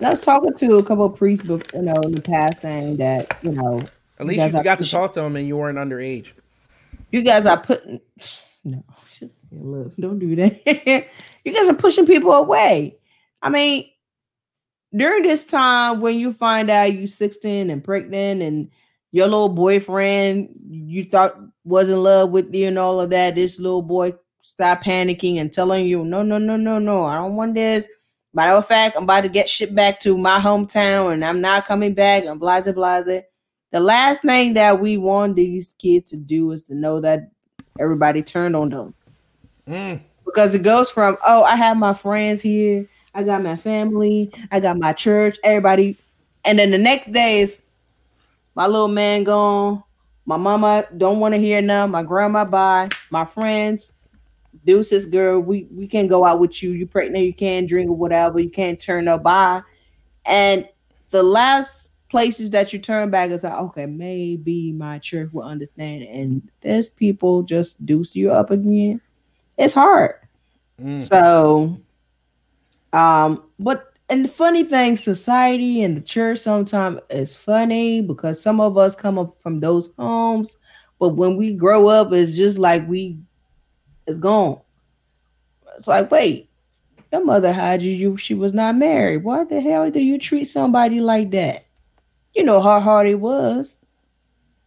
I was talking to a couple of priests you know in the past saying that you know At least guys you got to talk to them and you weren't underage. you guys are putting no look, don't do that. You guys are pushing people away. I mean during this time when you find out you're 16 and pregnant and your little boyfriend you thought was in love with you and all of that this little boy stop panicking and telling you no no no no no i don't want this. Matter of fact i'm about to get shit back to my hometown and i'm not coming back and blase blase the last thing that we want these kids to do is to know that everybody turned on them. Mm. Because it goes from oh i have my friends here i got my family i got my church everybody. And then the next day is my little man gone my mama don't want to hear none my grandma bye my friends deuces girl we we can go out with you you pregnant you can't drink or whatever you can't turn up by and the last places that you turn back and say, okay, maybe my church will understand. And there's people just deuce you up again. It's hard. So, um, but and the funny thing, society and the church sometimes is funny because some of us come up from those homes, but when we grow up, it's just like we it's gone. It's like, wait, your mother had you, you she was not married. Why the hell do you treat somebody like that? You know how hard it was.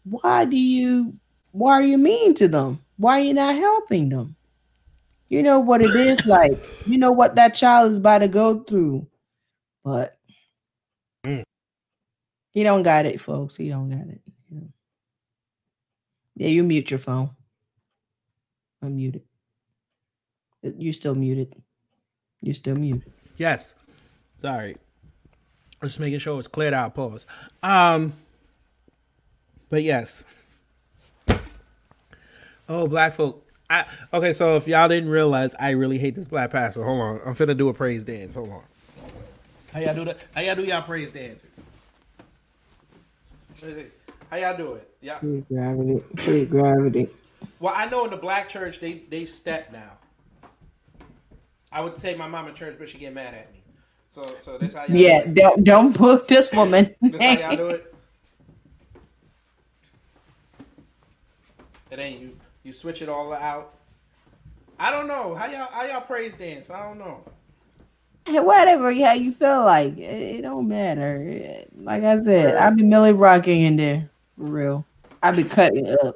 Why do you why are you mean to them? Why are you not helping them? You know what it is like. You know what that child is about to go through. But mm. he don't got it, folks. He don't got it. Yeah, you mute your phone. I'm muted. You're still muted. You're still muted. Yes. Sorry. Just making sure it's cleared out. Pause. Um. But yes. Oh, black folk. I okay. So if y'all didn't realize, I really hate this black pastor. Hold on. I'm finna do a praise dance. Hold on. How y'all do that? How y'all do y'all praise dances? How y'all do it? Yeah. Gravity. Gravity. Well, I know in the black church they they step now. I would say my mama church, but she get mad at me. So so that's how y'all Yeah, do it. don't don't put this woman. That's how y'all do it. It ain't you. You switch it all out. I don't know how y'all how y'all praise dance. I don't know. Whatever, yeah, you feel like it, it don't matter. It- Like I said, I be Millie rocking in there for real. I be cutting up.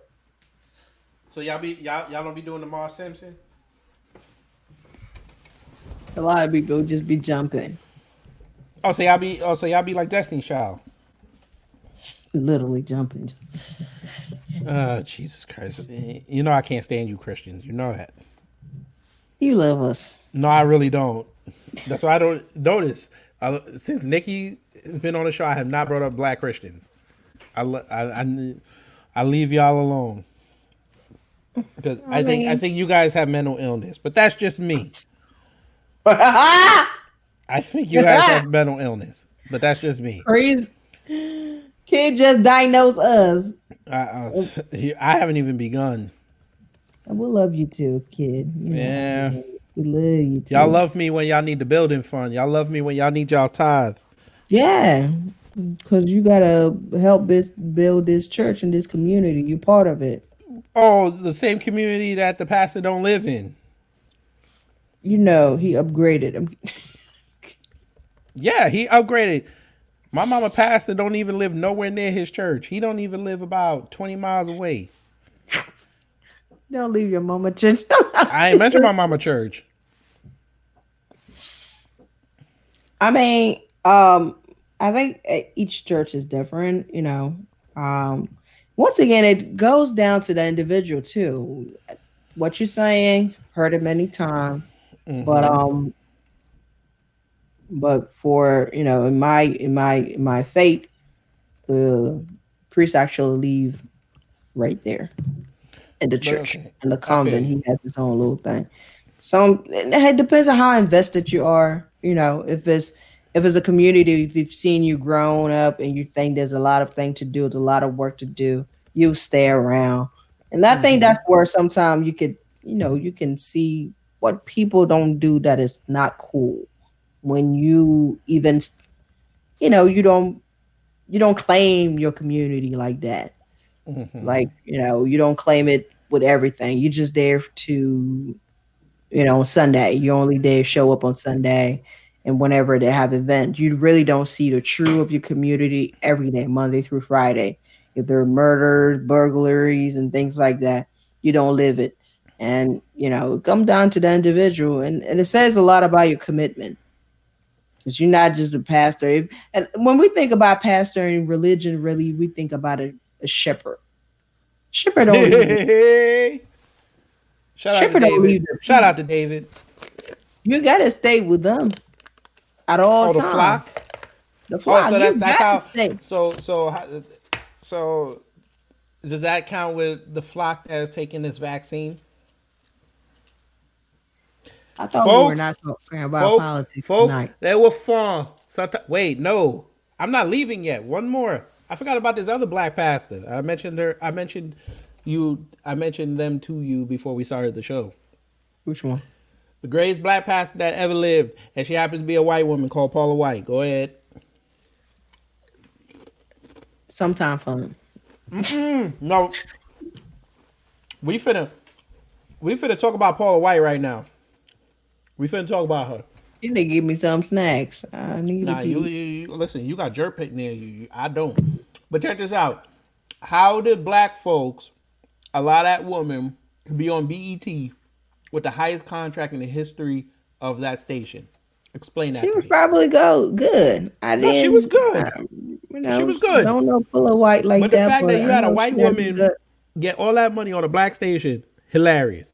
So y'all be y'all y'all don't be doing the Mars Simpson. A lot of people just be jumping, Oh, so y'all be oh so y'all be like Destiny Child. literally jumping. oh, Jesus Christ. You know I can't stand you Christians. You know that. You love us. No, I really don't. That's why I don't notice. I, since Nikki has been on the show, I have not brought up black Christians. I I, I, I leave y'all alone because I, think I think you guys have mental illness, but that's just me. I think you guys have mental illness, but that's just me. Praise. Kid just diagnosed us. I, uh, I haven't even begun. And we love you too, kid. You know, Yeah. we love you too. Y'all love me when y'all need the building fund. Y'all love me when y'all need y'all tithes. Yeah, because you gotta help this build this church and this community. You're part of it. Oh, the same community that the pastor don't live in. You know he upgraded him. Yeah, he upgraded. My mama pastor don't even live nowhere near his church. He don't even live about 20 miles away. Don't leave your mama church. I ain't mentioned my mama church. I mean, um, I think uh, each church is different. You know, um, once again, it goes down to the individual too. What you're saying, heard it many times, but um, but for you know, in my in my in my faith, the priest actually leave right there in the church okay. in the convent. He has his own little thing. Some it depends on how invested you are. You know, if it's if it's a community, if you've seen you grown up and you think there's a lot of thing to do, there's a lot of work to do, you stay around. And I think that's where sometimes you could, you know, you can see what people don't do that is not cool. When you even, you know, you don't you don't claim your community like that. Mm-hmm. Like, you know, you don't claim it with everything. You're just there to, you know, on Sunday. You only there show up on Sunday and whenever they have events. You really don't see the true of your community every day, Monday through Friday. If there are murders, burglaries, and things like that, you don't live it. And, you know, come down to the individual. And, and it says a lot about your commitment. Because you're not just a pastor. And when we think about pastor and religion, really, we think about a, a shepherd. Shepherd don't leave. Shout out to David. Shout out to David. You gotta stay with them at all Oh, the times. flock. The Oh, so that's you how. stay. So so so does that count with the flock that is taking this vaccine? I thought we were Folks, not talking about folks, politics folks, tonight. they were from. Someti- Wait, no, I'm not leaving yet. One more. I forgot about this other black pastor. I mentioned her. I mentioned you. I mentioned them to you before we started the show. Which one? The greatest black pastor that ever lived, and she happens to be a white woman called Paula White. Go ahead. Sometime fun. No, we finna we finna talk about Paula White right now. We finna talk about her. You need to give me some snacks. I need Nah, you, you, you listen. You got jerk pit near you. I don't. But check this out. How did black folks allow that woman to be on BET with the highest contract in the history of that station? Explain that. She was probably go good. I No, didn't. she was good. um, you know, She was good. Don't know full of white like that. But the fact that you had a white woman get all that money on a black station, hilarious.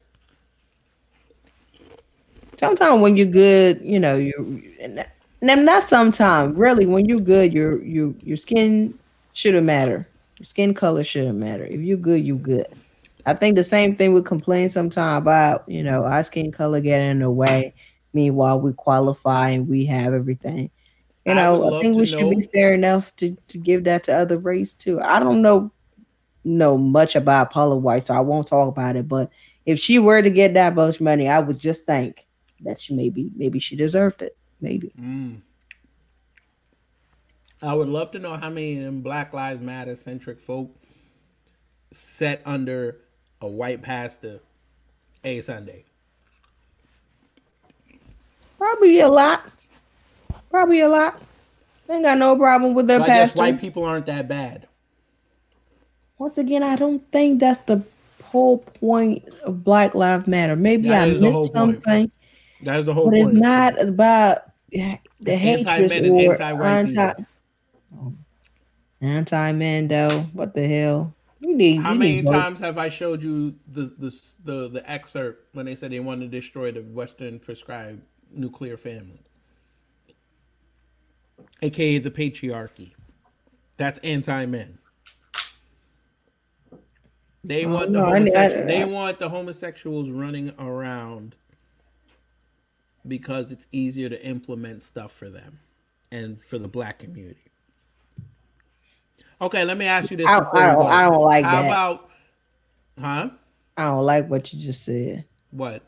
Sometimes when you're good, you know, you and not sometimes, really, when you're good, your your your skin shouldn't matter. Your skin color shouldn't matter. If you're good, you're good. I think the same thing we complain sometimes about, you know, our skin color getting in the way. Meanwhile, we qualify and we have everything. You know, would I, think we should be fair enough to to give that to other race too. I don't know know much about Paula White, so I won't talk about it. But if she were to get that much money, I would just think that she maybe maybe she deserved it. Maybe. Mm. I would love to know how many Black Lives Matter centric folk set under a white pastor a Sunday. Probably a lot. Probably a lot. Ain't got no problem with their So pastor. white people aren't that bad. Once again, I don't think that's the whole point of Black Lives Matter. Maybe That I is the whole missed something, That is the whole but it's not about the hatred or anti-white anti anti man though. What the hell? You need How you many times have I showed you the, the the the excerpt when they said they wanted to destroy the Western prescribed nuclear family, aka the patriarchy? That's anti-men. They Oh, want the no, I- I- homosexual, they want the homosexuals running around because it's easier to implement stuff for them and for the black community. Okay, let me ask you this. I- I don't-. I don't like How that. about, huh? I don't like what you just said. What?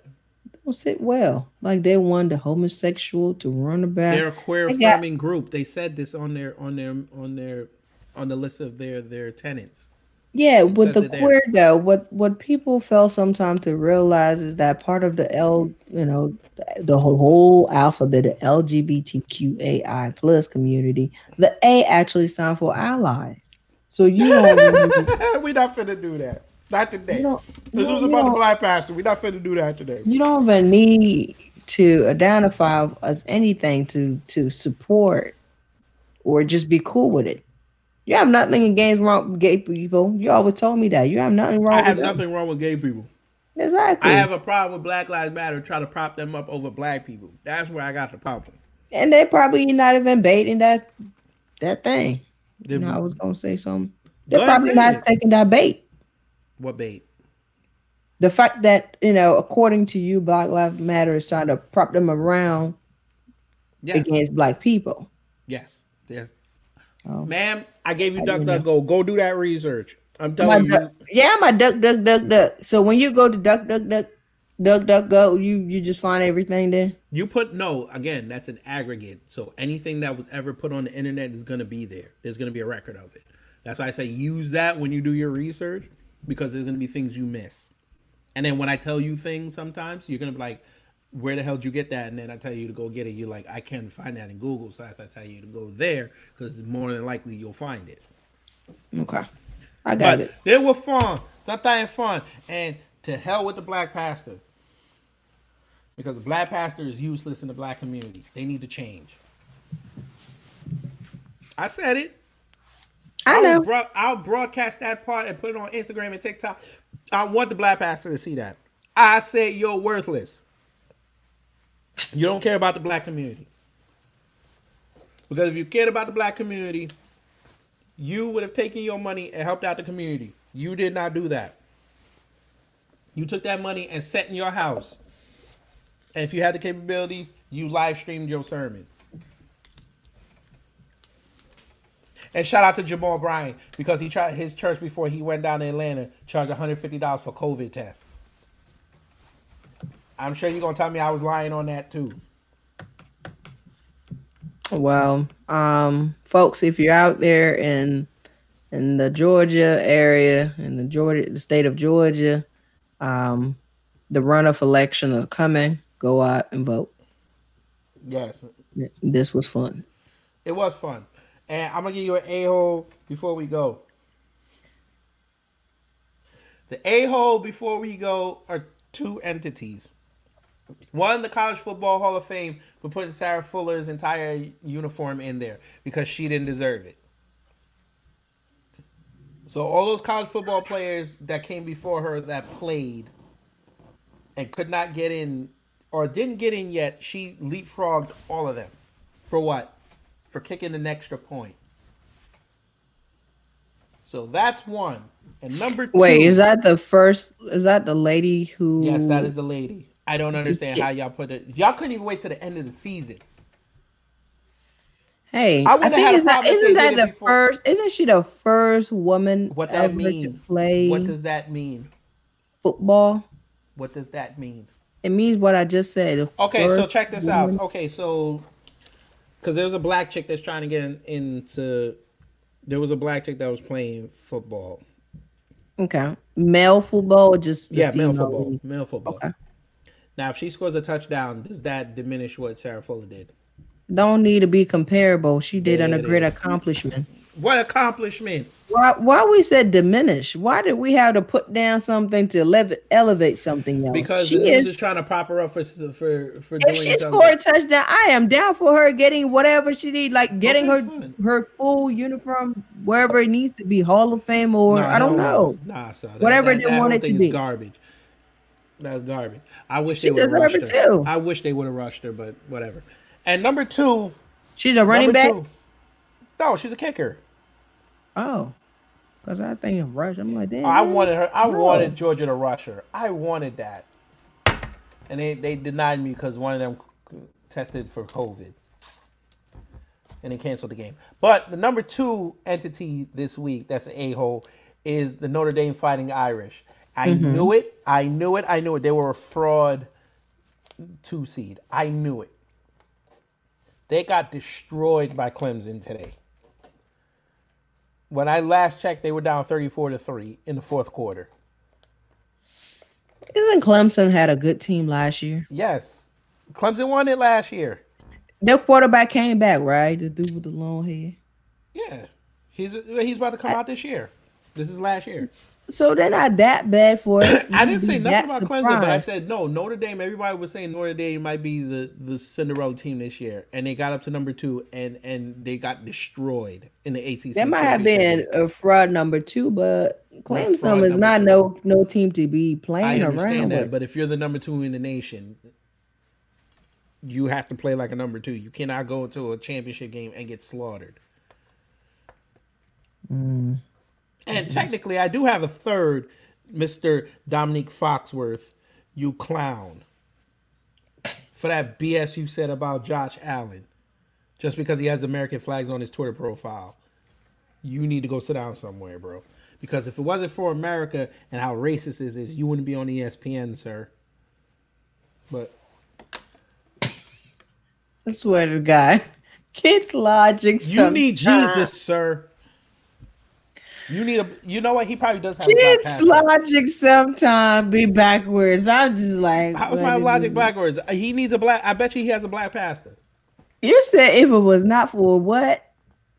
Don't sit well. Like they want the homosexual to run about. They're a queer I got- group. They said this on their on their on their on the list of their their tenants. Yeah, with the queer though, what what people fail sometimes to realize is that part of the L, you know, the whole, whole alphabet of LGBTQAI plus community, the A actually stands for allies. So you don't, really- we not finna do that. Not today. you this was about the black pastor. We're not finna do that today. you don't even need to identify as anything to to support or just be cool with it. You have nothing against wrong gay people. You always told me that. You have nothing wrong I with have them. nothing wrong with gay people. Exactly. I have a problem with Black Lives Matter trying to prop them up over black people. That's where I got the problem. and they probably not even baiting that that thing. They- You know, I was gonna say something. They're probably not it. taking that bait. What bait? The fact that you know, according to you, Black Lives Matter is trying to prop them around Yes. against black people. Yes. Yes. Oh. Ma'am, I gave you I didn't know. DuckDuckGo. Go do that research. I'm My telling you. duck- yeah, my duck, duck, duck, duck. So when you go to duck, duck, duck, duck, duck, go, you you just find everything there. You put no again. That's an aggregate. So anything that was ever put on the internet is going to be there. There's going to be a record of it. That's why I say use that when you do your research because there's going to be things you miss. And then when I tell you things, sometimes you're going to be like, "Where the hell did you get that?" And then I tell you to go get it. You're like, "I can't find that in Google." So I tell you to go there because more than likely you'll find it. Okay, I got But it. they were fun. Something fun. And to hell with the black pastor. Because the black pastor is useless in the black community. They need to change. I said it. I I'll know. bro- I'll broadcast that part and put it on Instagram and TikTok. I want the black pastor to see that. I said you're worthless. You don't care about the black community. Because if you cared about the black community, you would have taken your money and helped out the community. You did not do that. You took that money and sat in your house. And if you had the capabilities, you live streamed your sermon. And shout out to Jamal Bryant because he tried his church before he went down to Atlanta charged $150 for COVID test. I'm sure you're gonna tell me I was lying on that too. Well, um, folks, if you're out there in in the Georgia area, in the Georgia, the state of Georgia, um, the runoff election is coming. Go out and vote. Yes, This was fun. it was fun. And I'm gonna give you an a hole before we go. The a hole before we go are two entities. One, the College Football Hall of Fame for putting Sarah Fuller's entire uniform in there because she didn't deserve it. So all those college football players that came before her that played and could not get in or didn't get in yet, she leapfrogged all of them. For what? For kicking an extra point. So that's one. And number two. Wait, is that the first? Is that the lady who? Yes, that is the lady. I don't understand how y'all put it. Y'all couldn't even wait to the end of the season. Hey, I I, think it's not, isn't that the before. first? Isn't she the first woman What that ever to mean? play What does that mean? football? What does that mean? It means what I just said. Okay, so check this woman- out. Okay, so because there's a black chick that's trying to get in, into. There was a black chick that was playing football. Okay, male football or just Yeah, male football. Male football. Okay. Now, if she scores a touchdown, does that diminish what Sarah Fuller did? Don't need to be comparable. She did Yeah, an a great is. accomplishment. What accomplishment? Why? Why we said diminish? Why did we have to put down something to elevate, elevate something else? Because she is. just trying to prop her up for for for If doing she scored a touchdown, I am down for her getting whatever she need, like getting Okay, her fine. her full uniform wherever it needs to be, Hall of Fame or Nah, I don't hell know. Nah, son. That- Whatever that, they that want it to be. Garbage. That's garbage. I wish She they would have rushed her. too. I wish they would have rushed her, but whatever. And number two, She's a running back. two- No, she's a kicker. Oh, because I think of rush. I'm like, damn. Oh, I man. wanted her. I No. wanted Georgia to rush her. I wanted that, and they they denied me because one of them tested for COVID, and they canceled the game. But the number two entity this week that's an a hole is the Notre Dame Fighting Irish. I Mm-hmm. knew it. I knew it. I knew it. They were a fraud two seed. I knew it. They got destroyed by Clemson today. When I last checked, they were down 34 to 3 in the fourth quarter. Isn't Clemson had a good team last year? Yes. Clemson won it last year. Their quarterback came back, right? The dude with the long hair. Yeah. He's he's about to come out this year. This is last year. So they're not that bad for it. I didn't say nothing about Clemson, but I said no. Notre Dame. Everybody was saying Notre Dame might be the the Cinderella team this year, and they got up to number two, and and they got destroyed in the ACC. That might have been a fraud number two, but Clemson is not two. no no team to be playing around understand that, with. but if you're the number two in the nation, you have to play like a number two. You cannot go to a championship game and get slaughtered. Mm. And technically, I do have a third, Mister Dominique Foxworth. You clown for that BS you said about Josh Allen, just because he has American flags on his Twitter profile. You need to go sit down somewhere, bro. Because if it wasn't for America and how racist this is, you wouldn't be on ESPN, sir. But I swear to God, kids logic. you need. Jesus, sir. You need a. You know what? He probably does have. Kids logic sometimes be backwards. I'm just like, How's my logic backwards? Uh, he needs a black. I bet you he has a black pastor. You said if it was not for what,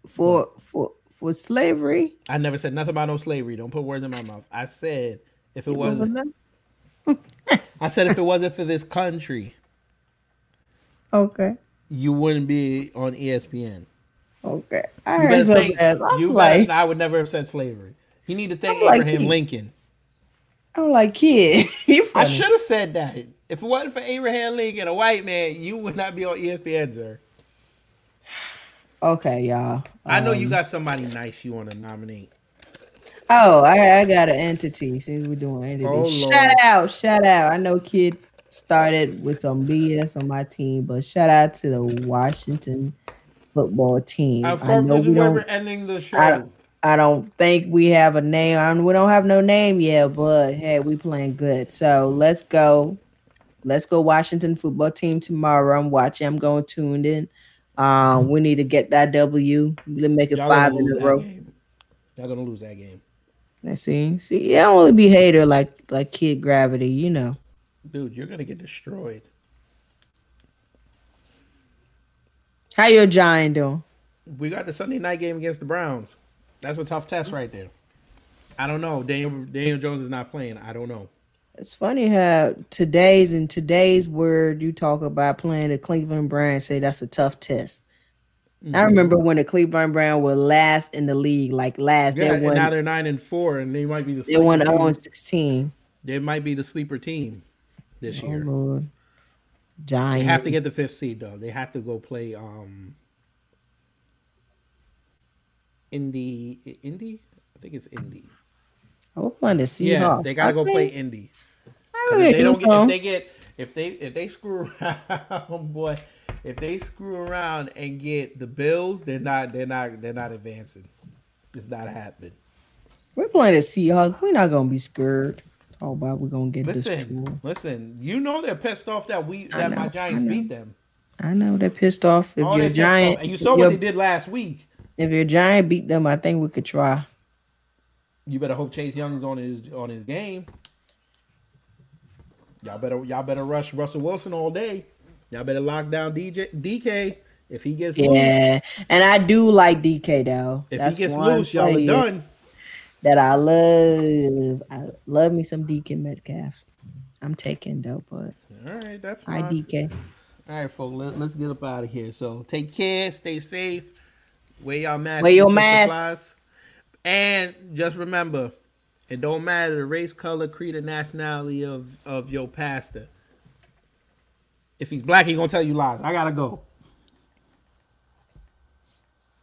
for for for slavery, I never said nothing about no slavery. Don't put words in my mouth. I said if it it was wasn't. I said if it wasn't for this country, okay, you wouldn't be on ESPN. Okay. I You heard better something. say. else. You like, better. I would never have said slavery. You need to thank I'm Abraham he- Lincoln. I'm like, kid, you I should have said that. If it wasn't for Abraham Lincoln, a white man, you would not be on ESPN, sir. Okay, y'all. I know Um, you got somebody nice you want to nominate. Oh, I, I got an entity. Since we're doing entity, Oh, shout Lord. out, shout out. I know kid started with some BS on my team, but shout out to the Washington football team. Our I know we don't. ending the show. I don't. I don't think we have a name. I we don't have no name yet, but hey, we playing good. So let's go. Let's go Washington football team tomorrow. I'm watching. I'm going tuned in. Um, we need to get that W. Let's make it Y'all five in lose a row. game. Y'all gonna lose that game, Let's see. See, I don't really be hater like like Kid Gravity, you know. dude. You're gonna get destroyed. How your giant doing? We got the Sunday night game against the Browns. That's a tough test right there. I don't know. Daniel Daniel Jones is not playing. I don't know. It's funny how today's in today's word you talk about playing the Cleveland Browns. Say that's a tough test. Mm-hmm. I remember when the Cleveland Browns were last in the league, like last Yeah, they and won. now they're nine and four, and they might be the They won sleeper 0 team. 16. They might be the sleeper team this Oh year. Lord. They have to get the fifth seed though. They have to go play um Indy Indy? I think it's Indy. I was playing the Seahawks. Yeah, they gotta go Okay. play Indy. I 'Cause really If they don't get if they get if they if they screw around, boy, if they screw around and get the Bills, they're not they're not they're not advancing. It's not happening. We're playing the Seahawks. We're not gonna be scared. Oh, Talk about we're gonna get this Listen, listen. You know they're pissed off that we that know, my Giants beat them. I know they're pissed off. If Oh, your they're pissed off. giant, and you saw what they did last week. if your giant beat them, I think we could try. You better hope Chase Young's on his on his game. Y'all better y'all better rush Russell Wilson all day. Y'all better lock down DJ DK if he gets loose. Yeah, and I do like DK though. If That's he gets loose, y'all are done. That I love. I love me some DK Metcalf. I'm taking though, but All right, that's I fine. DK. All right, folks, let, let's get up out of here. So take care, stay safe, wear your mask, Wear your keep mask. supplies. and just remember, it don't matter the race, color, creed, or nationality of of your pastor. If he's black, he gonna tell you lies. I gotta go.